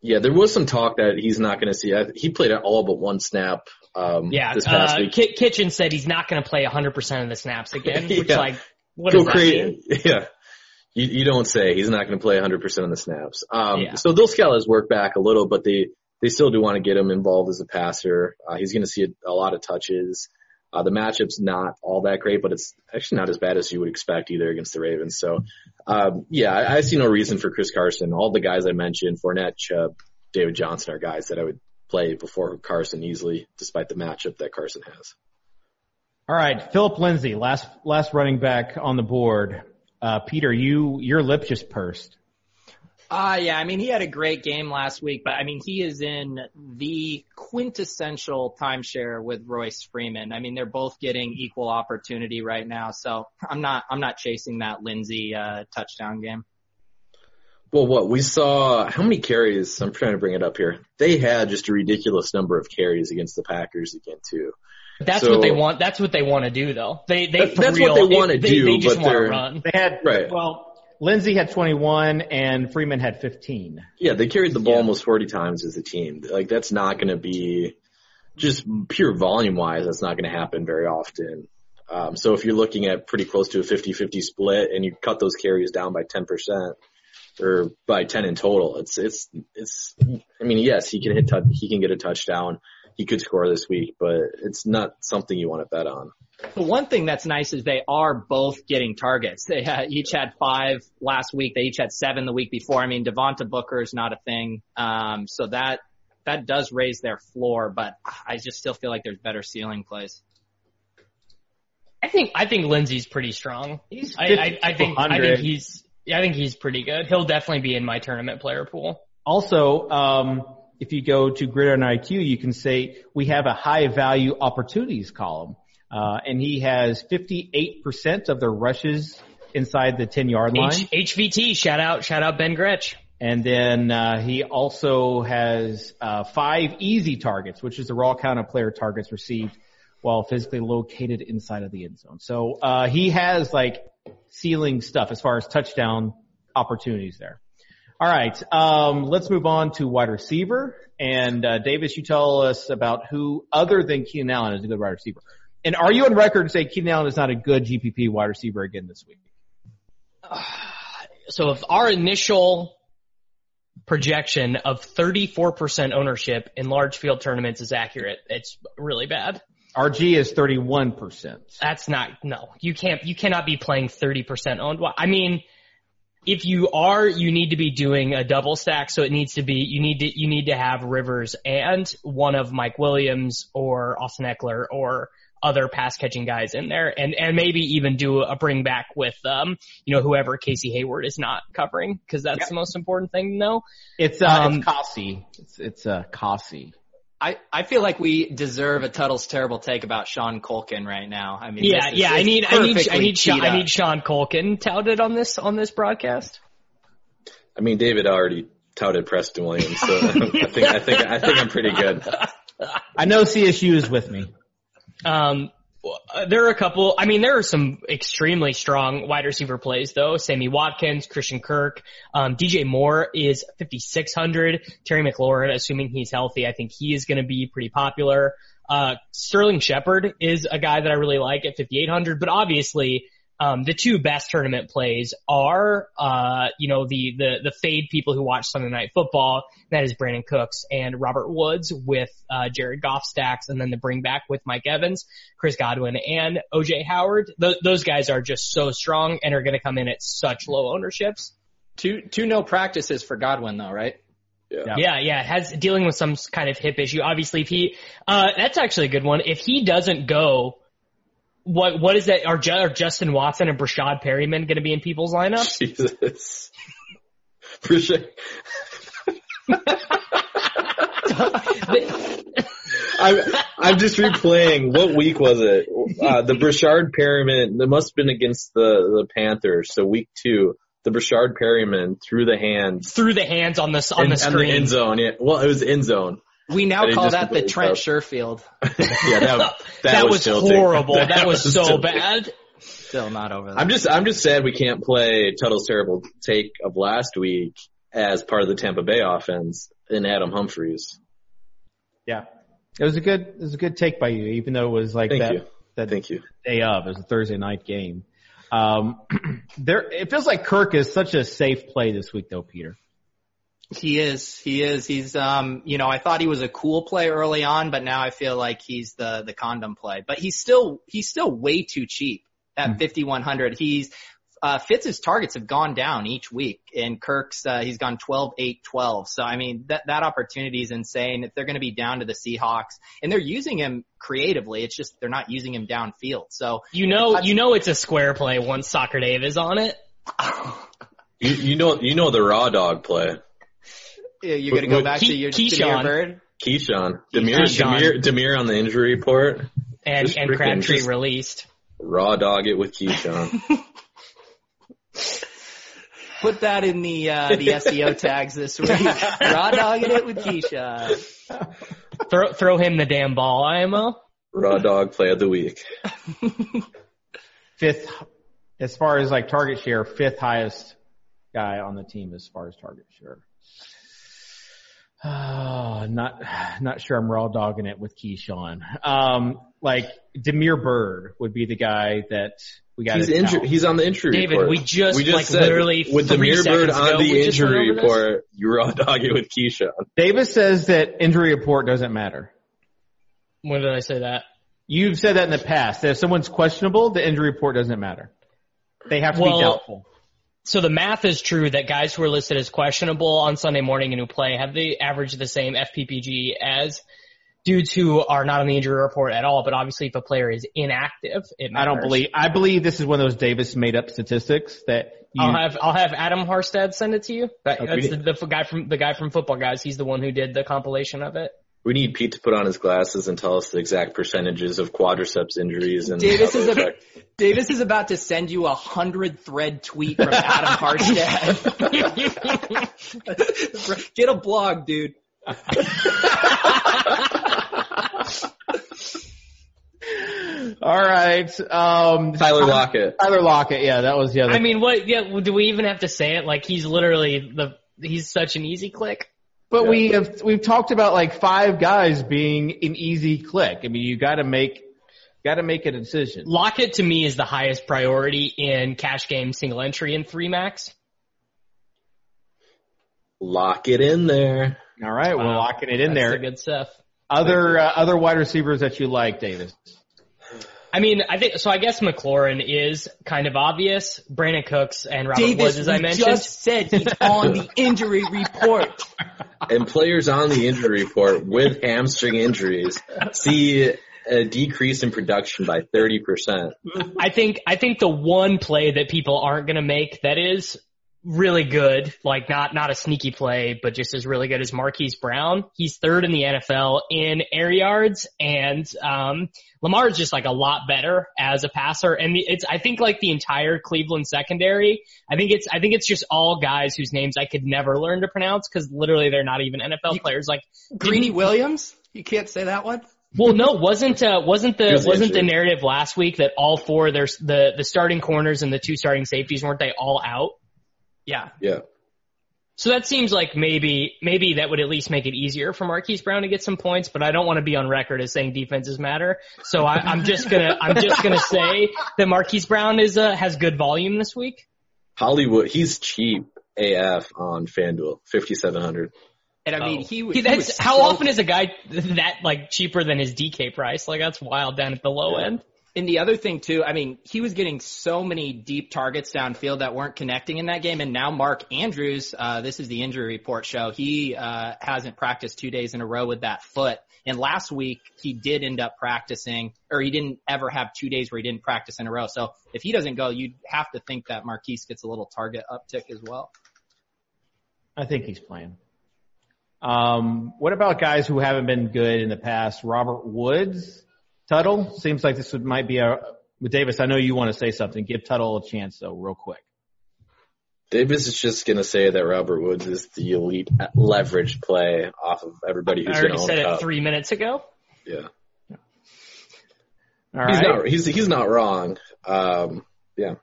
Yeah, there was some talk that he's not going to see. I- He played at all but one snap. Um, Yeah, this past uh, week. Ki- Kitchen said he's not going to play 100% of the snaps again, yeah. which like what Go does mean? Yeah. You, you don't say he's not going to play 100% of the snaps. Um, Yeah. so they'll scale his work back a little, but they, they still do want to get him involved as a passer. Uh, he's going to see a, a lot of touches. Uh, the matchup's not all that great, but it's actually not as bad as you would expect either against the Ravens. So, um, yeah, I, I see no reason for Chris Carson. All the guys I mentioned, Fournette, Chubb, David Johnson are guys that I would play before Carson easily, despite the matchup that Carson has. All right, Philip Lindsay, last last running back on the board. Uh, Peter, you your lip just pursed. Uh, yeah, I mean, he had a great game last week, but I mean, he is in the quintessential timeshare with Royce Freeman. I mean, they're both getting equal opportunity right now, so I'm not, I'm not chasing that Lindsay, uh, touchdown game. Well, what we saw, how many carries? I'm trying to bring it up here. They had just a ridiculous number of carries against the Packers again too. That's So- what they want. That's what they want to do, though. They they that, that's real, what they wanna do, They just want to run. They had Right. well, Lindsay had 21 and Freeman had 15. Yeah, they carried the ball Yeah. almost 40 times as a team. Like that's not going to be just pure volume wise. That's not going to happen very often. Um, so if you're looking at pretty close to a 50-50 split and you cut those carries down by 10% or by 10 in total, it's, it's, it's, I mean, yes, he can hit, tou- he can get a touchdown. He could score this week, but it's not something you want to bet on. The one thing that's nice is they are both getting targets. They had, each had five last week. They each had seven the week before. I mean, Devontae Booker is not a thing. Um, so that, that does raise their floor, but I just still feel like there's better ceiling plays. I think I think Lindsay's pretty strong. He's I, I, I think I think he's I think he's pretty good. He'll definitely be in my tournament player pool. Also, um, if you go to Gridiron IQ, you can say we have a high value opportunities column, uh, and he has 58% of the rushes inside the 10 yard line. H, HVT shout out shout out Ben Gretch. And then uh, he also has uh, five easy targets, which is the raw count of player targets received while physically located inside of the end zone. So uh, he has like ceiling stuff as far as touchdown opportunities there. All right, um, let's move on to wide receiver. And uh, Davis, you tell us about who other than Keenan Allen is a good wide receiver. And are you on record to say Keenan Allen is not a good GPP wide receiver again this week? So if our initial projection of 34% ownership in large field tournaments is accurate, it's really bad. RG is 31%. That's not no. You can't you cannot be playing 30% owned. I mean, if you are, you need to be doing a double stack. So it needs to be you need to you need to have Rivers and one of Mike Williams or Austin Ekeler or other pass catching guys in there, and and maybe even do a bring back with um you know whoever Casey Hayward is not covering because that's the most important thing to know. It's uh, Um, it's Kasi. It's it's uh Kasi. I, I feel like we deserve a Tuttle's terrible take about Sean Colkin right now. I mean, Yeah, is- yeah. I need, I need, I need, Sean, teed I up. need Sean Colkin touted on this on this broadcast. I mean, David already touted Preston Williams, so I think I think I think I'm pretty good. I know CSU is with me. Um, there are a couple. I mean, there are some extremely strong wide receiver plays though. Sammy Watkins, Christian Kirk, um, DJ Moore is 5600. Terry McLaurin, assuming he's healthy, I think he is going to be pretty popular. Uh, Sterling Shepard is a guy that I really like at 5800, but obviously. Um, the two best tournament plays are, uh, you know, the, the, the fade people who watch Sunday Night Football. That is Brandin Cooks and Robert Woods with, uh, Jared Goff stacks and then the bring back with Mike Evans, Chris Godwin and OJ Howard. Th- those guys are just so strong and are going to come in at such low ownerships. Two, two no practices for Godwin though, right? Yeah. Yeah, yeah, has dealing with some kind of hip issue. Obviously, if he, uh, that's actually a good one. If he doesn't go, what, what is that? Are, are Justin Watson and Breshad Perriman going to be in people's lineup? Jesus. Sure. I'm, I'm just replaying. What week was it? Uh, the Breshad Perriman, that must have been against the, the Panthers. So week two, the Breshad Perriman threw the hands. Through the hands on the on in- the screen. end zone. Yeah. Well, it was end zone. We now And call that the Trent fell. Sherfield. yeah, that, that, that, was, tilting. horrible. That, was, so tilting. bad. Still not over that. I'm just, I'm just sad we can't play Tuttle's terrible take of last week as part of the Tampa Bay offense in Adam Humphries. Yeah. It was a good, it was a good take by you, even though it was like Thank that, you. that Thank you. day of. It was a Thursday night game. Um, there, it feels like Kirk is such a safe play this week though, Peter. He is. He is. He's um you know, I thought he was a cool play early on, but now I feel like he's the the condom play. But he's still he's still way too cheap at 5100. He's uh Fitz's targets have gone down each week and Kirk's uh he's gone 12 8 12. So I mean that that opportunity is insane. If they're going to be down to the Seahawks and they're using him creatively, it's just they're not using him downfield. So You know, you know it's a square play once Soccer Dave is on it. You, you know, you know the raw dog play. Yeah, you're going to go With- back Key- to your Keyshawn. Damiere Byrd. Keyshawn. Demir, Keyshawn. Demir, Demir on the injury report. And, Just and Crabtree released. Raw dog it with Keyshawn. Put that in the uh, the SEO tags this week. Raw dogging it with Keisha. Throw, throw him the damn ball, IMO. Raw dog play of the week. Fifth, as far as like target share, fifth highest guy on the team as far as target share. Oh, not, not sure I'm raw dogging it with Keyshawn. Um, like Damiere Byrd would be the guy that we got. He's injured. He's on the injury David, report. we just, like, said, literally with three Damiere Byrd on ago, the we just went injury over this. report. You raw dog it with Keyshawn. Davis says that injury report doesn't matter. When did I say that? You've said that in the past. That if someone's questionable, the injury report doesn't matter. They have to Well, be doubtful. So the math is true that guys who are listed as questionable on Sunday morning and who play have the average the same FPPG as dudes who are not on the injury report at all. But obviously, if a player is inactive, it matters. I don't believe. I believe this is one of those Davis made up statistics that you. I'll have I'll have Adam Harstad send it to you. That, Okay. that's the, the guy from the guy from Football Guys. He's the one who did the compilation of it. We need Pete to put on his glasses and tell us the exact percentages of quadriceps injuries and Davis how is they a, Davis is about to send you a hundred thread tweet from Adam Harstad. Get a blog, dude. All right. Um, Tyler Lockett. Tyler Lockett. Yeah, that was the other. I mean, what? Yeah, do we even have to say it? Like he's literally the he's such an easy click. But we have we've talked about like five guys being an easy click. I mean, you got to make got to make a decision. Lockett to me is the highest priority in cash game single entry and three max. Lock it in there. All right, we're Wow. locking it in That's there. the good stuff. Other uh, other wide receivers that you like, Davis. I mean, I think so. I guess McLaurin is kind of obvious. Brandin Cooks and Robert Davis, Woods, as I mentioned. just said he's on the injury report. And players on the injury report with hamstring injuries see a decrease in production by 30%. I think I think the one play that people aren't going to make that is really good, like not not a sneaky play, but just as really good as Marquise Brown. He's third in the NFL in air yards, and um, Lamar is just like a lot better as a passer. And it's I think like the entire Cleveland secondary. I think it's I think it's just all guys whose names I could never learn to pronounce because literally they're not even NFL players. Like Greeny Williams? You can't say that one? well, no, wasn't uh, wasn't the was wasn't the narrative last week that all four there's the the starting corners and the two starting safeties weren't they all out? Yeah. Yeah. So that seems like maybe maybe that would at least make it easier for Marquise Brown to get some points, but I don't want to be on record as saying defenses matter. So I, I'm just gonna I'm just gonna say that Marquise Brown is uh, has good volume this week. Hollywood, he's cheap AF on FanDuel, 5,700. And I mean, Oh. he, He- he that's was how so- often is a guy that like cheaper than his DK price? Like that's wild down at the low Yeah. end. And the other thing too, I mean, he was getting so many deep targets downfield that weren't connecting in that game. And now Mark Andrews, uh, this is the injury report show. He, uh, hasn't practiced two days in a row with that foot. And last week he did end up practicing or he didn't ever have two days where he didn't practice in a row. So if he doesn't go, you'd have to think that Marquise gets a little target uptick as well. I think he's playing. Um, what about guys who haven't been good in the past? Robert Woods, Tuttle. Seems like this would, might be a. With Davis, I know you want to say something. Give Tuttle a chance though, real quick. Davis is just gonna say that Robert Woods is the elite leverage play off of everybody I who's already gonna own said it Cup. three minutes ago. Yeah. All He's right. not, he's, he's not wrong. Um, yeah.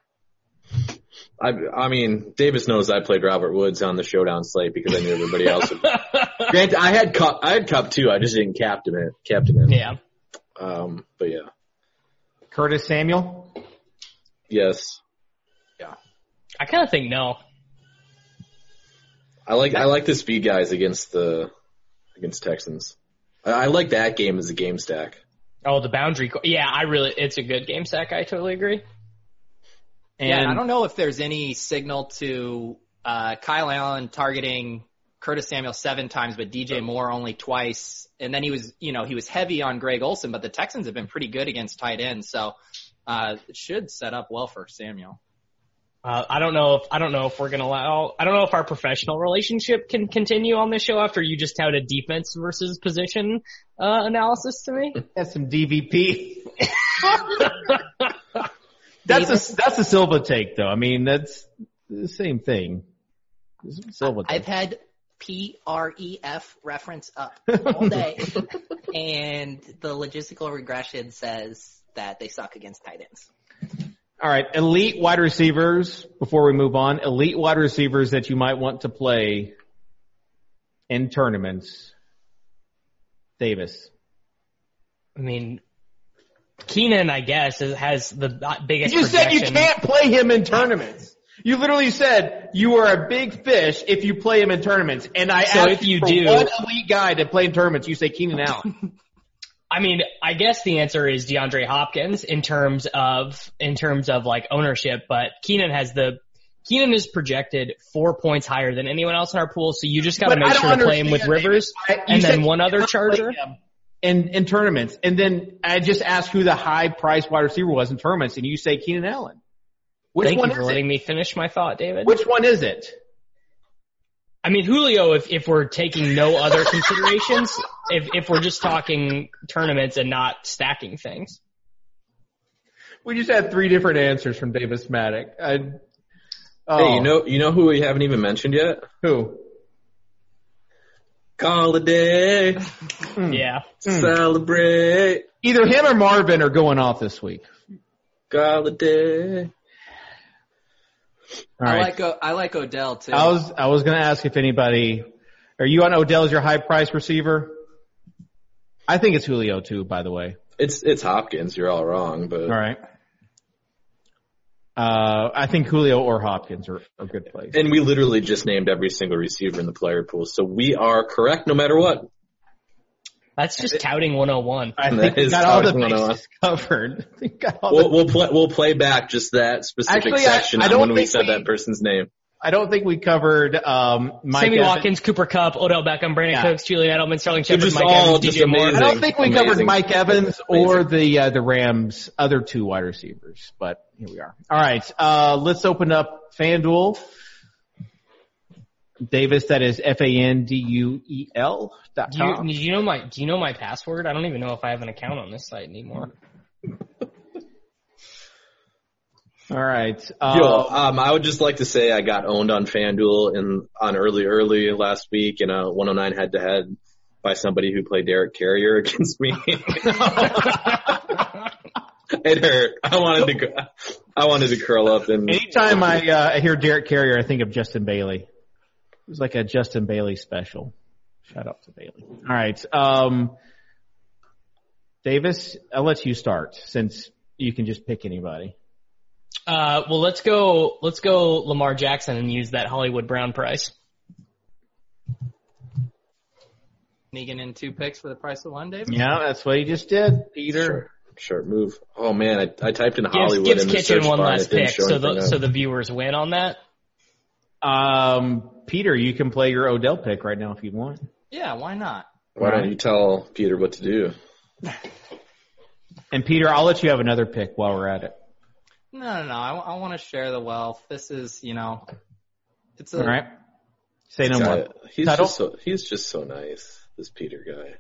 I, I mean, Davis knows I played Robert Woods on the showdown slate because I knew everybody else would. Granted, I had Kupp, I had Kupp too. I just didn't captain it, captain it. yeah. Um, but yeah, Curtis Samuel. yes. Yeah. I kind of think no. I like, I like the speed guys against the, against Texans. I, I like that game as a game stack. Oh, the boundary. Yeah, I really, it's a good game stack. I totally agree. And yeah, I don't know if there's any signal to uh, Kyle Allen targeting Curtis Samuel seven times, but DJ Moore only twice. And then he was, you know, he was heavy on Greg Olsen, but the Texans have been pretty good against tight ends, so uh, it should set up well for Samuel. Uh, I don't know if I don't know if we're gonna allow. I don't know if our professional relationship can continue on this show after you just touted defense versus position uh, analysis to me. That's some DVP. that's a that's a Silva take though. I mean, that's the same thing. Silva take. I've had P R E F reference up all day, and the logistical regression says that they suck against tight ends. All right, elite wide receivers. Before we move on, elite wide receivers that you might want to play in tournaments. Davis. I mean, Keenan, I guess, has the biggest. You said you can't play him in tournaments. You literally said you are a big fish if you play him in tournaments. And I So asked if you for do- one elite guy to play in tournaments. You say Keenan Allen. I mean, I guess the answer is DeAndre Hopkins in terms of in terms of like ownership, but Keenan has the Keenan is projected four points higher than anyone else in our pool, so you just got to But make sure don't to play him with Rivers I- and then one other Charger. him In, in tournaments. And then I just asked who the high priced wide receiver was in tournaments and you say Keenan Allen. Which Thank one you for is letting it? me finish my thought, David. Which one is it? I mean, Julio, if, if we're taking no other considerations, if, if we're just talking tournaments and not stacking things. We just had three different answers from Davis Mattek. I, oh, Hey, you oh. know, you know who we haven't even mentioned yet? who? Golladay, hmm. Yeah. Hmm. celebrate, Either him or Marvin are going off this week. call a day. All I right. like O- I like Odell too. I was I was going to ask if anybody are you on Odell as your high price receiver? I think it's Julio too, by the way. It's it's Hopkins. You're all wrong, but All right. Uh, I think Julio or Hopkins are a good plays. and we literally just named every single receiver in the player pool, so we are correct no matter what. That's just touting 101. I That think we is got all the talking one bases covered. We got all We'll the- we'll play we'll play back just that specific Actually, I- section I on don't when we said we- that person's name. I don't think we covered um, Mike Sammy Evans. Watkins, Cooper Kupp, Odell Beckham, Brandon Yeah. Cooks, Julian Edelman, Sterling Shepard, just Mike all Evans, just DJ Moore. I don't think we covered Mike Evans or the uh, the Rams' other two wide receivers, but here we are. All right, uh, let's open up FanDuel. Davis, that is F A N D U E L dot Do you, com. do you know my Do you know my password? I don't even know if I have an account on this site anymore. All right. Yo, Uh, um, I would just like to say I got owned on FanDuel in on early early last week in a 109 head to head by somebody who played Derek Carrier against me. it hurt. I wanted to I wanted to curl up and anytime I, uh, I hear Derek Carrier, I think of Justin Bailey. It was like a Justin Bailey special. Shout out to Bailey. All right. Um, Davis, I'll let you start since you can just pick anybody. Uh, well, let's go. Let's go Lamar Jackson and use that Hollywood Brown price. Sneaking in two picks for the price of one, Dave. Yeah, that's what he just did, Peter. Sure, sure, move. Oh man, I, I typed in Gives, Hollywood gives in the Kitchen search one bar last pick, so the anything so the viewers win on that. Um, Peter, you can play your Odell pick right now if you want. Yeah, why not? Why don't you tell Peter what to do? And Peter, I'll let you have another pick while we're at it. No, no, no. I, I want to share the wealth. This is, you know, it's a All right. Say no more. he's Tuttle? just so he's just so nice. This Peter guy.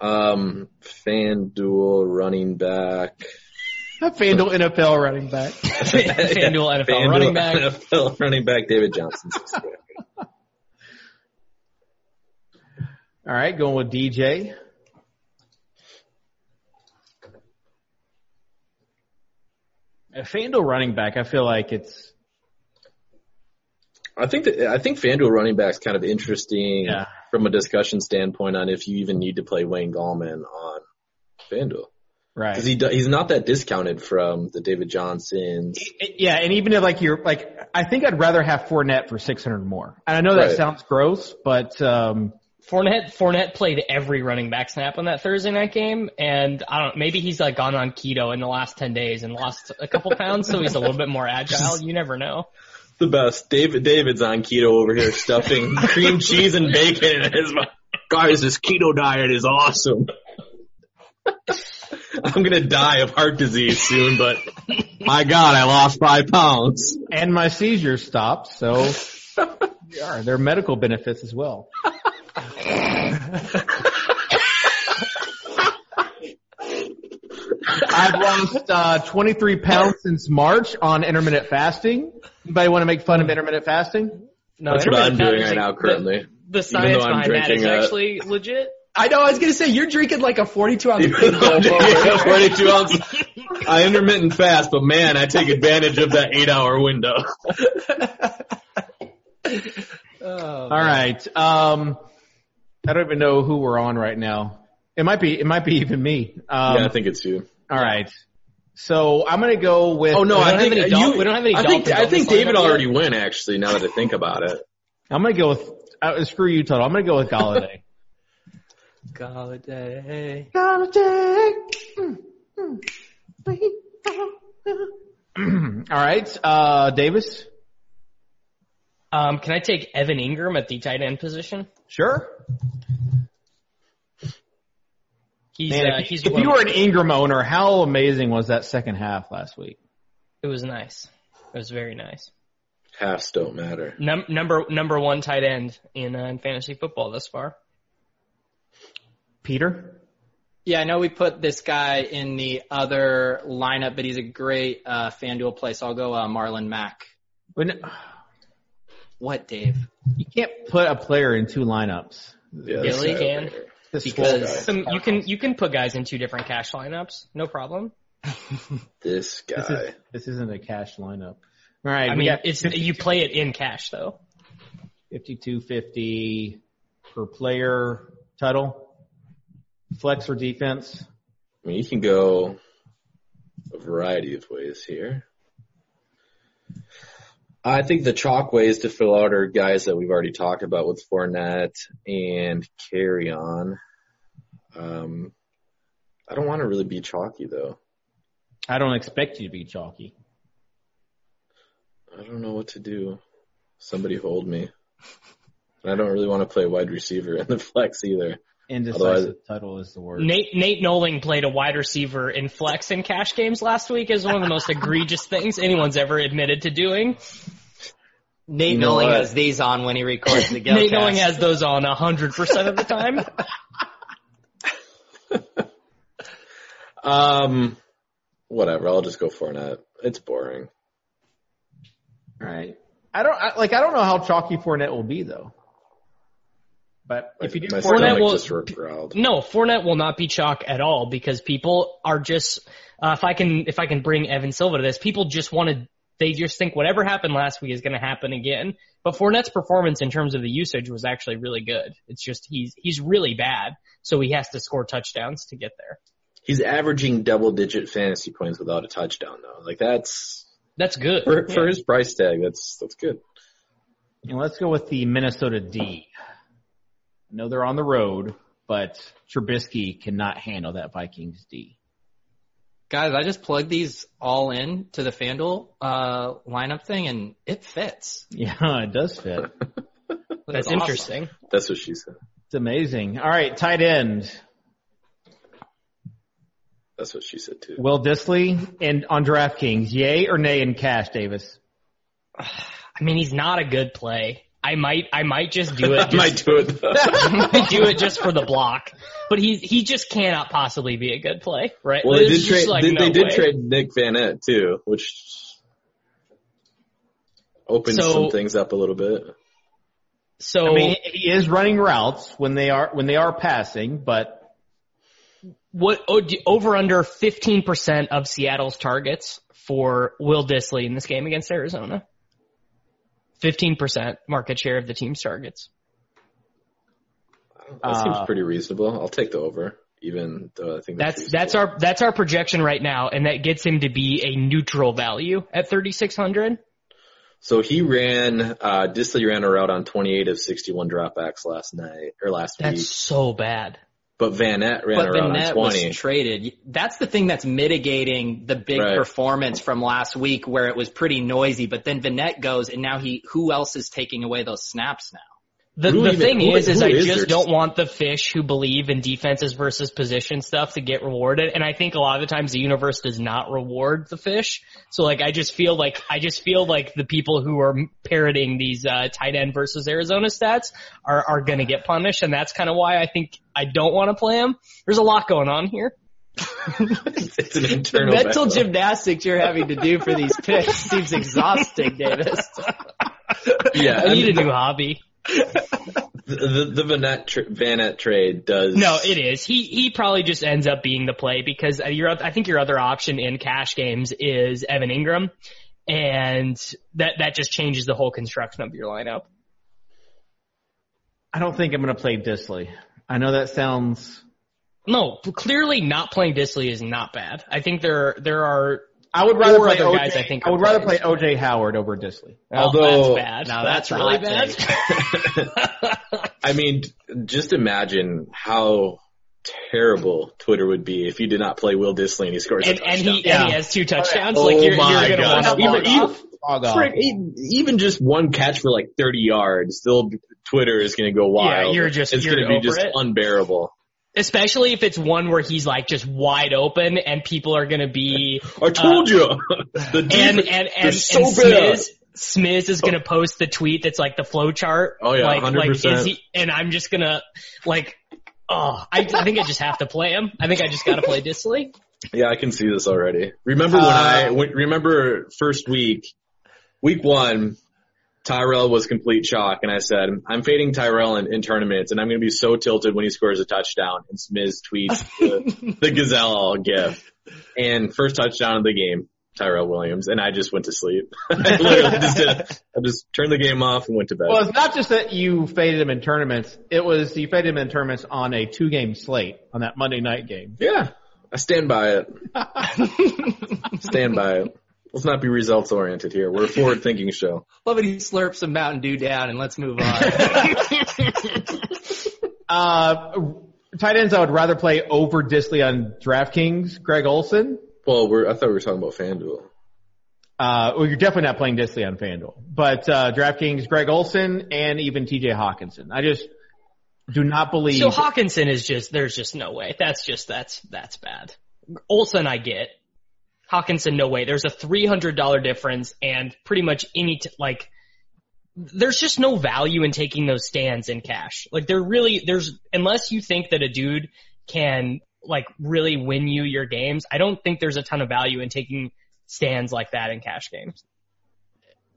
Um, FanDuel running back. FanDuel NFL running back. FanDuel NFL running back. NFL running back David Johnson. All right, going with DJ. A FanDuel running back, I feel like it's I think that I think FanDuel running back's kind of interesting Yeah. from a discussion standpoint on if you even need to play Wayne Gallman on FanDuel right. because he do- he's not that discounted from the David Johnsons. Yeah, and even if like you're like, I think I'd rather have Fournette for 600 more. And I know that Right. sounds gross, but um, Fournette Fournette played every running back snap on that Thursday night game, and I don't. Maybe he's like gone on keto in the last ten days and lost a couple pounds, so he's a little bit more agile. You never know. The best. David David's on keto over here stuffing cream cheese and bacon in his mouth. Guys, this keto diet is awesome. I'm gonna die of heart disease soon, but my God, I lost five pounds. and my seizures stopped, so yeah, there are medical benefits as well. I've lost uh, 23 pounds since March on intermittent fasting. Anybody want to make fun of intermittent fasting? No, That's what I'm doing fasting- right now currently. The, the science though behind that is drinking, actually legit. I know. I was gonna say you're drinking like a 42 ounce. Even though I'm 42 ounces, I intermittent fast, but man, I take advantage of that eight hour window. Oh, All right. Um, I don't even know who we're on right now. It might be. It might be even me. Um, yeah, I think it's you. all right. So I'm gonna go with. Oh no, I don't think have any you. Dol- we don't have any I think I think David already went. Actually, now that I think about it, I'm gonna go with. Uh, screw you, Tuttle. I'm gonna go with Golladay. Golladay. Golladay. All right. Uh, Davis. Um, can I take Evan Engram at the tight end position? Sure. He's Man, uh, if, he's if you were an Ingram owner, how amazing was that second half last week? it was nice. It was very nice. halves don't matter. Num- number number one tight end in uh, in fantasy football thus far. Peter. Yeah, I know we put this guy in the other lineup, but he's a great uh, FanDuel play. So I'll go uh, Marlon Mack. When, What, Dave? you can't put a player in two lineups. Yeah, Yes, this you can. over here. This Because- Some, you can you can put guys in two different cash lineups, no problem. This This, guy. is, this isn't a cash lineup. All right. I mean, it's you play it in cash though. 5250 per player Tuttle. Flex or defense. I mean, you can go a variety of ways here. I think the chalk ways to fill out are guys that we've already talked about with Fournette and Kerryon. Um, I don't want to really be chalky though. I don't expect you to be chalky. I don't know what to do. Somebody hold me. And I don't really want to play wide receiver in the flex either. Indecisive Otherwise- Tuttle is the word. Nate Nate Nolan played a wide receiver in flex and cash games last week. Is one of the most egregious things anyone's ever admitted to doing. Nate You know Milling what? has these on when he records the game. Nate Gilcast. Knowing has those on 100% of the time. Um, whatever. I'll just go for Fournette. It's boring. All right. I don't I, like. I don't know how chalky Fournette will be though. But if you do My Fournette, Fournette will- just. No, Fournette will not be chalk at all because people are just. Uh, if I can, if I can bring Evan Silva to this, people just want to. They just think whatever happened last week is going to happen again. But Fournette's performance in terms of the usage was actually really good. It's just he's he's really bad, so he has to score touchdowns to get there. He's averaging double digit fantasy points without a touchdown though. Like that's That's good. for, for his price tag. That's that's good. And let's go with the Minnesota D. I know they're on the road, but Trubisky cannot handle that Vikings D. Guys, I just plugged these all in to the FanDuel uh, lineup thing, and it fits. Yeah, it does fit. That's awesome. interesting. That's what she said. It's amazing. All right, tight end. That's what she said too. Will Dissly and on DraftKings, yay or nay in cash, Davis? I mean, he's not a good play. I might, I might just do it. I Just, might do it. I might do it just for the block. But he, he just cannot possibly be a good play, right? well, they did just trade. like, they, no they did trade Nick Vannett too, which opens So- some things up a little bit. So I mean, he is running routes when they are when they are passing, but what oh, over under 15% of Seattle's targets for Will Dissly in this game against Arizona. 15% market share of the team's targets. That seems Uh, pretty reasonable. I'll take the over, even though I think that's That's that's our that's our projection right now, and that gets him to be a neutral value at 3600. So he ran, uh, Dissly ran a route on 28 of 61 dropbacks last night, or last That's week. That's so bad. But Vannett ran But a route Vannett on was 20. traded. That's the thing that's mitigating the big Right. performance from last week where it was pretty noisy. But then Vannett goes, and now he, who else is taking away those snaps now? The, the even- thing who- is, is who I is just there? don't want the fish who believe in defenses versus position stuff to get rewarded. And I think a lot of the times the universe does not reward the fish. So like, I just feel like, I just feel like the people who are parroting these, uh, tight end versus Arizona stats are, are gonna get punished. And that's kind of why I think I don't want to play them. There's a lot going on here. it's an The mental battle. gymnastics you're having to do for these picks seems exhausting, Davis. Yeah, I need a mean, new hobby. The, the, the Van tra- Vannett trade does. No, it is. He he probably just ends up being the play because uh, your I think your other option in cash games is Evan Engram, and that that just changes the whole construction of your lineup. I don't think I'm going to play Dissly. I know that sounds. No, clearly not playing Dissly is not bad. I think there there are. I would rather play OJ, guys I think I would rather play. OJ Howard over Dissly. Although- oh, that's bad. Now that's, that's really bad. I mean, just imagine how terrible Twitter would be if you did not play Will Dissly and he scores and a and touchdown. he and he has two touchdowns. Oh like you're, my you're gonna gosh. Even- even- off. Log off. Frick, even, even just one catch for like 30 yards, still Twitter is going to go wild. Yeah, you're just- it's going to be just it. unbearable. Especially if it's one where he's like just wide open and people are gonna be I told you. The and defense- and they're and, so and bad. Smiz, Smiz is gonna post the tweet that's like the flow chart. Oh, yeah, like, like 100%. is he? And I'm just gonna like, oh, I, I think I just have to play him. I think I just gotta play Dissly. Yeah, I can see this already. Remember when Uh, I remember first week, week one, Tyrell was complete shock, and I said I'm fading Tyrell in, in tournaments, and I'm going to be so tilted when he scores a touchdown. And Smiz tweets the, the gazelle gif, and first touchdown of the game, Tyrell Williams, and I just went to sleep. I literally just did. I just turned the game off and went to bed. Well, it's not just that you faded him in tournaments. It was you faded him in tournaments on a two game slate on that Monday night game. yeah, I stand by it. stand by it. Let's not be results oriented here. We're a forward thinking show. Love it. He slurps some Mountain Dew down, and let's move on. Uh, tight ends I would rather play over Dissly on DraftKings. Greg Olsen. Well, we're, I thought we were talking about FanDuel. Uh, well, you're definitely not playing Dissly on FanDuel, but uh, DraftKings, Greg Olsen, and even T.J. Hockenson. I just do not believe. So Hockenson is just there's just no way. That's just that's that's bad. Olsen, I get. Hockenson no way. There's a three hundred dollar difference, and pretty much any t- like there's just no value in taking those stands in cash. Like there really, there's, unless you think that a dude can like really win you your games, I don't think there's a ton of value in taking stands like that in cash games.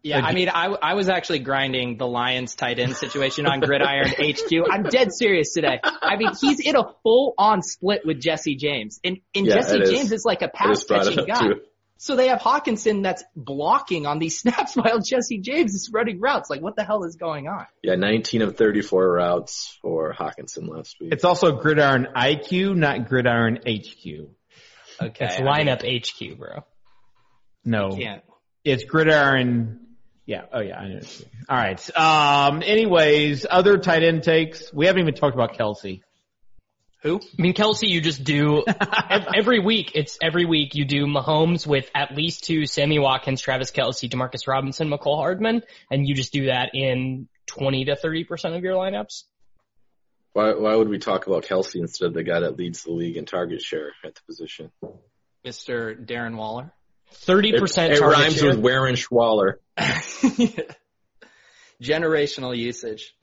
Yeah, I mean, I, I was actually grinding the Lions tight end situation on Gridiron HQ. I'm dead serious today. I mean, he's in a full on split with Jesse James. And, and Yeah, Jesse. James is like a pass just brought it catching guy. too. So they have Hockenson that's blocking on these snaps while Jesse James is running routes. Like, what the hell is going on? Yeah, 19 of 34 routes for Hockenson last week. It's also Gridiron IQ, not Gridiron HQ. Okay. It's I lineup HQ, bro. No, can't. it's Gridiron. Yeah. Oh yeah, I know. All right. Um. Anyways, other tight end takes. We haven't even talked about Kelce. Who? I mean, Kelce, you just do every week. It's every week you do Mahomes with at least two Sammy Watkins, Travis Kelce, Demarcus Robinson, Mecole Hardman, and you just do that in 20 to 30% of your lineups. Why, why would we talk about Kelce instead of the guy that leads the league in target share at the position? Mr. Darren Waller. 30% It, it target rhymes share. with Warren Schwaller. Generational usage.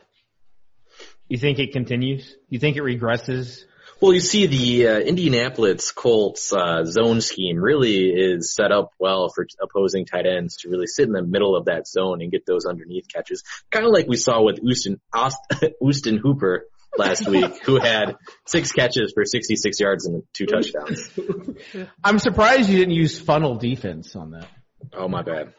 You think it continues? You think it regresses? Well, you see, the uh, Indianapolis Colts uh, zone scheme really is set up well for opposing tight ends to really sit in the middle of that zone and get those underneath catches. Kind of like we saw with Houston, Aust- Houston Hooper last week, who had six catches for 66 yards and two touchdowns. I'm surprised you didn't use funnel defense on that. Oh, my bad.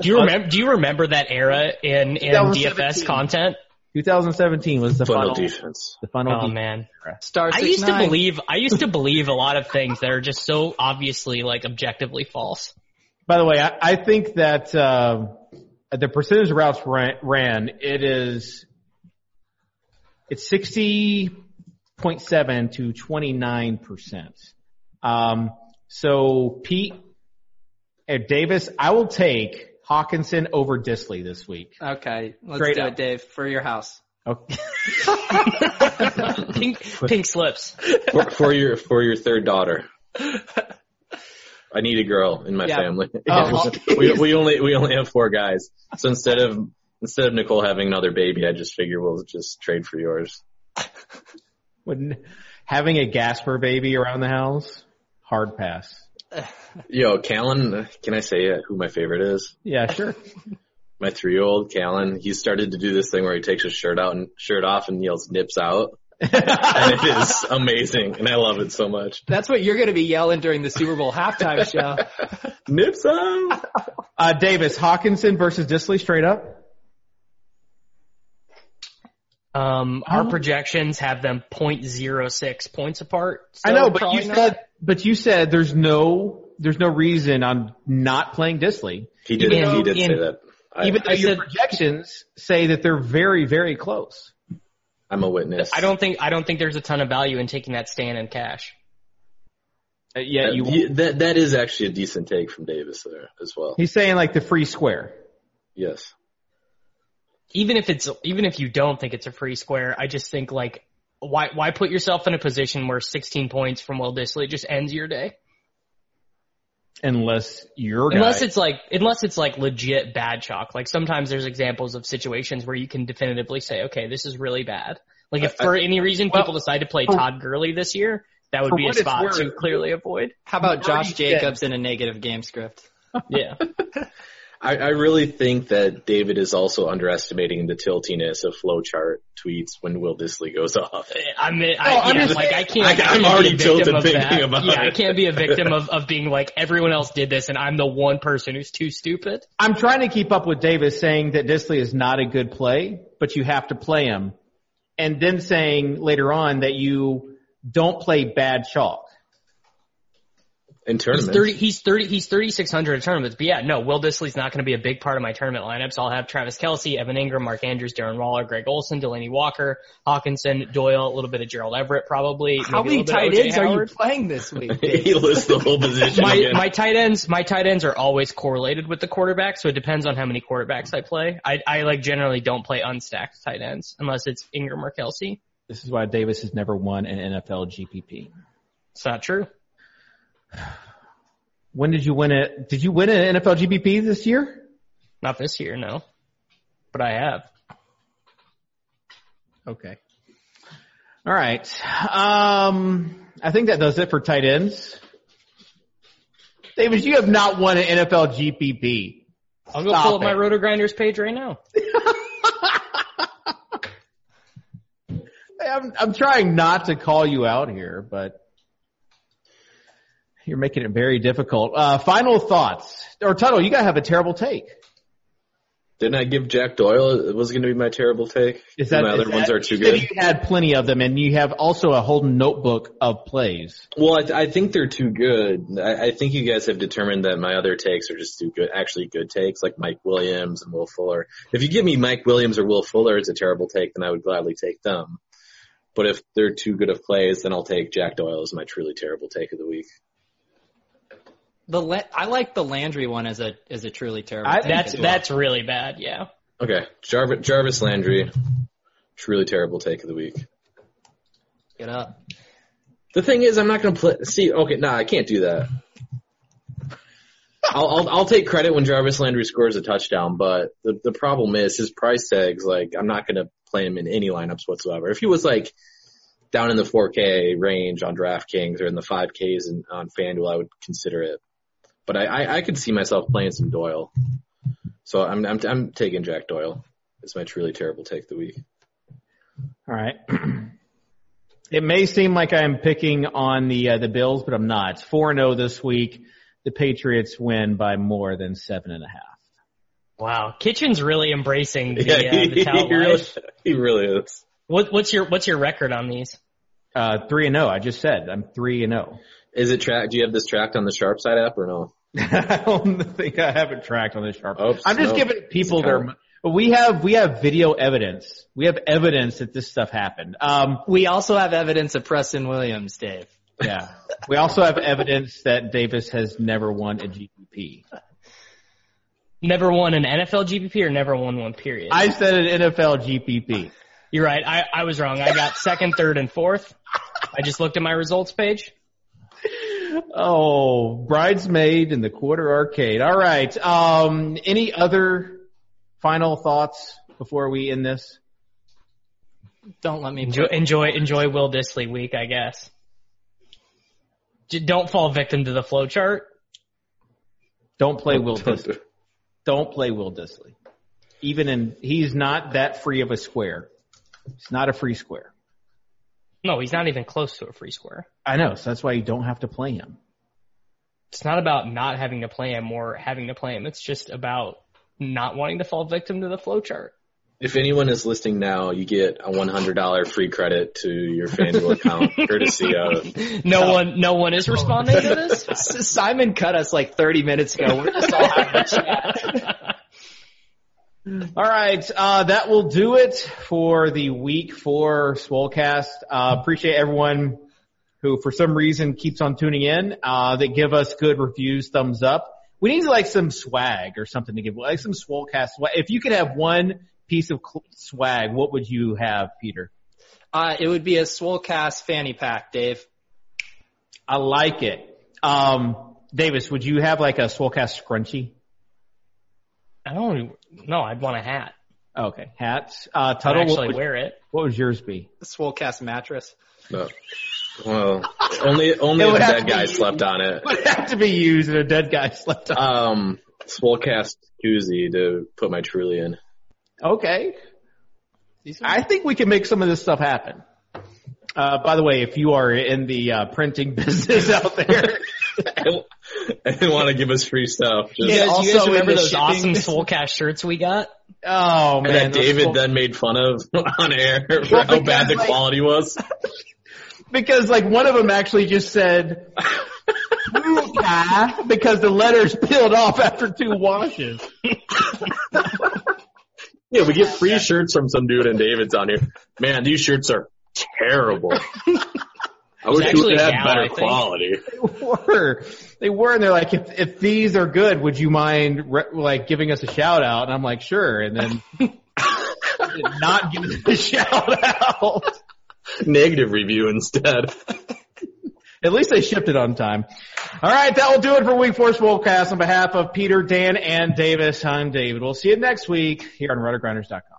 Do you remember? Do you remember that era in in DFS content? 2017 was the Funnel funnel. defense. The funnel. Oh defense. man, Star I six used to believe I used to believe a lot of things that are just so obviously like objectively false. By the way, I, I think that uh, the percentage of routes ran, ran it is it's 60.7 to 29 percent. Um, so Pete uh, Davis, I will take Hockenson over Dissly this week. Okay, let's Straight do up. it, Dave, for your house. Okay. pink pink slips. For, for your for your third daughter. I need a girl in my Yeah. family. Oh, we, we only we only have four guys, so instead of instead of Nicole having another baby, I just figure we'll just trade for yours. When having a Gaspar baby around the house, hard pass. Yo, Callan, can I say uh, who my favorite is? Yeah, sure. My three-year-old Callan. He started to do this thing where he takes his shirt out and shirt off and yells "nips out," and it is amazing, and I love it so much. That's what you're going to be yelling during the Super Bowl halftime show. Nips out. Uh, Davis, Hockenson versus Dissly straight up. Um, our projections have them 0.06 points apart. so I know, but you not. said, but you said there's no, there's no reason on not playing Dissly, He did. Even he though did say in- that. I, even though I your said- projections say that they're very, very close. I'm a witness. I don't think I don't think there's a ton of value in taking that stand in cash. Uh, yeah, you. you- that that is actually a decent take from Davis there as well. He's saying like the free square. Yes. Even if it's even if you don't think it's a free square, I just think like why why put yourself in a position where 16 points from Will Dissly just ends your day? Unless you're Unless it's like, unless it's like legit bad chalk. Like sometimes there's examples of situations where you can definitively say, okay, this is really bad. Like if I- for any reason well, people decide to play for- Todd Gurley this year, that would be a spot worth- to clearly avoid. How about Josh said- Jacobs in a negative game script? Yeah. I, I really think that David is also underestimating the tiltiness of flowchart tweets when Will Dissly goes off. Eh, eh, I mean, No, I, I'm yeah, just like I can't. I- I can't I'm be already victim tilted of thinking that. about Yeah, I can't be a victim of of being like everyone else did this and I'm the one person who's too stupid. I'm trying to keep up with Davis saying that Dissly is not a good play, but you have to play him. And then saying later on that you don't play bad chalk. In He's thirty. He's thirty. He's thirty six hundred in tournaments. But yeah, no, Will Dissly's not going to be a big part of my tournament lineups. I'll have Travis Kelce, Evan Engram, Mark Andrews, Darren Waller, Greg Olsen, Delanie Walker, Hockenson, Doyle, a little bit of Gerald Everett, probably. How many tight ends O.J. are you playing this week? he lists the whole position My again. my tight ends my tight ends are always correlated with the quarterback, so it depends on how many quarterbacks I play. I I like generally don't play unstacked tight ends unless it's Engram or Kelce. This is why Davis has never won an NFL GPP. It's not true. When did you win it? Did you win an NFL GPP this year? Not this year, no. but I have. Okay. All right. Um, I think that does it for tight ends. Davis, you have not won an NFL GPP. I'll go Stop pull up my it. RotoGrinders page right now. I'm, I'm trying not to call you out here, but you're making it very difficult. Uh, final thoughts. Or Tuttle, you gotta have a terrible take. Didn't I give Jack Doyle? It was going to be my terrible take. Is that, my other ones are too good. You had plenty of them, and you have also a whole notebook of plays. Well, I, I think they're too good. I, I think you guys have determined that my other takes are just too good, actually good takes, like Mike Williams and Will Fuller. If you give me Mike Williams or Will Fuller as a terrible take, then I would gladly take them. But if they're too good of plays, then I'll take Jack Doyle as my truly terrible take of the week. The La- I like the Landry one as a as a truly terrible. I- That's well. that's really bad. Yeah. Okay, Jarvis, Jarvis Landry, truly terrible take of the week. get up. The thing is, I'm not going to play. See, okay, nah, I can't do that. I'll, I'll I'll take credit when Jarvis Landry scores a touchdown, but the the problem is his price tags. Like, I'm not going to play him in any lineups whatsoever. If he was like down in the 4K range on DraftKings or in the 5Ks and on FanDuel, I would consider it. But I, I I could see myself playing some Doyle. So I'm I'm I'm taking Jack Doyle. It's my truly terrible take of the week. All right. It may seem like I'm picking on the uh, the Bills, but I'm not. It's 4-0 this week. The Patriots win by more than seven and a half. Wow. Kitchen's really embracing the, Yeah, uh, the he, tout he really he really is. What, what's your what's your record on these? Uh, three and zero. I just said I'm three and oh. zero. Is it track? Do you have this tracked on the SharpSide app or no? I don't think I have it tracked on this sharp. Oops, I'm just no. giving people their. count. But we have we have video evidence. We have evidence that this stuff happened. Um, We also have evidence of Preston Williams, Dave. yeah. We also have evidence that Davis has never won a GPP. Never won an NFL GPP or never won one period. I said an NFL GPP. You're right. I, I was wrong. I got second, third, and fourth. I just looked at my results page. Oh, bridesmaid in the quarter arcade. All right. Um, any other final thoughts before we end this? Don't let me Enjoy, enjoy, enjoy Will Dissly week, I guess. J- Don't fall victim to the flow chart. Don't play Will Dissly. Don't play Will Dissly. Even in, he's not that free of a square. He's not a free square. No, he's not even close to a free square. I know, so that's why you don't have to play him. It's not about not having to play him or having to play him. It's just about not wanting to fall victim to the flow chart. If anyone is listening now, you get a $100 free credit to your FanDuel account, courtesy of. No one, no one is responding to this. Simon cut us like 30 minutes ago. We're just all having a chat. All right, uh, that will do it for the week four Swolecast. Uh, appreciate everyone who, for some reason, keeps on tuning in. Uh, that give us good reviews, thumbs up. We need like some swag or something to give, like some Swolecast swag. If you could have one piece of cl- swag, what would you have, Peter? Uh, it would be a Swolecast fanny pack, Dave. I like it. Um, Davis, would you have like a Swolecast scrunchie? I don't. No, I'd want a hat. Okay, hats. Uh, I'd actually would, wear it. what would yours be? A Swolecast mattress. No. Well, only only if a dead guy used. slept on it. Would have to be used and a dead guy slept on. Um, Swolecast koozie to put my Truly in. Okay. I think we can make some of this stuff happen. Uh, by the way, if you are in the uh, printing business out there, I don't- I didn't want to give us free stuff. Just, You guys, you also guys remember those shipping awesome business. Swolecast shirts we got? oh man, and that David cool- then made fun of on air for Well, how bad the like- quality was. because like one of them actually just said "Swolecast" because the letters peeled off after two washes. Yeah, we get free shirts from some dude and David's on here. Man, these shirts are terrible. I wish actually we a had gal, better quality. They were, they were, and they're like, if if these are good, would you mind re- like giving us a shout out? And I'm like, sure. And then did not give us a shout out. Negative review instead. At least they shipped it on time. All right, that will do it for Week Four Swolecast. On behalf of Peter, Dan, and Davis, I'm David. We'll see you next week here on RotoGrinders.com.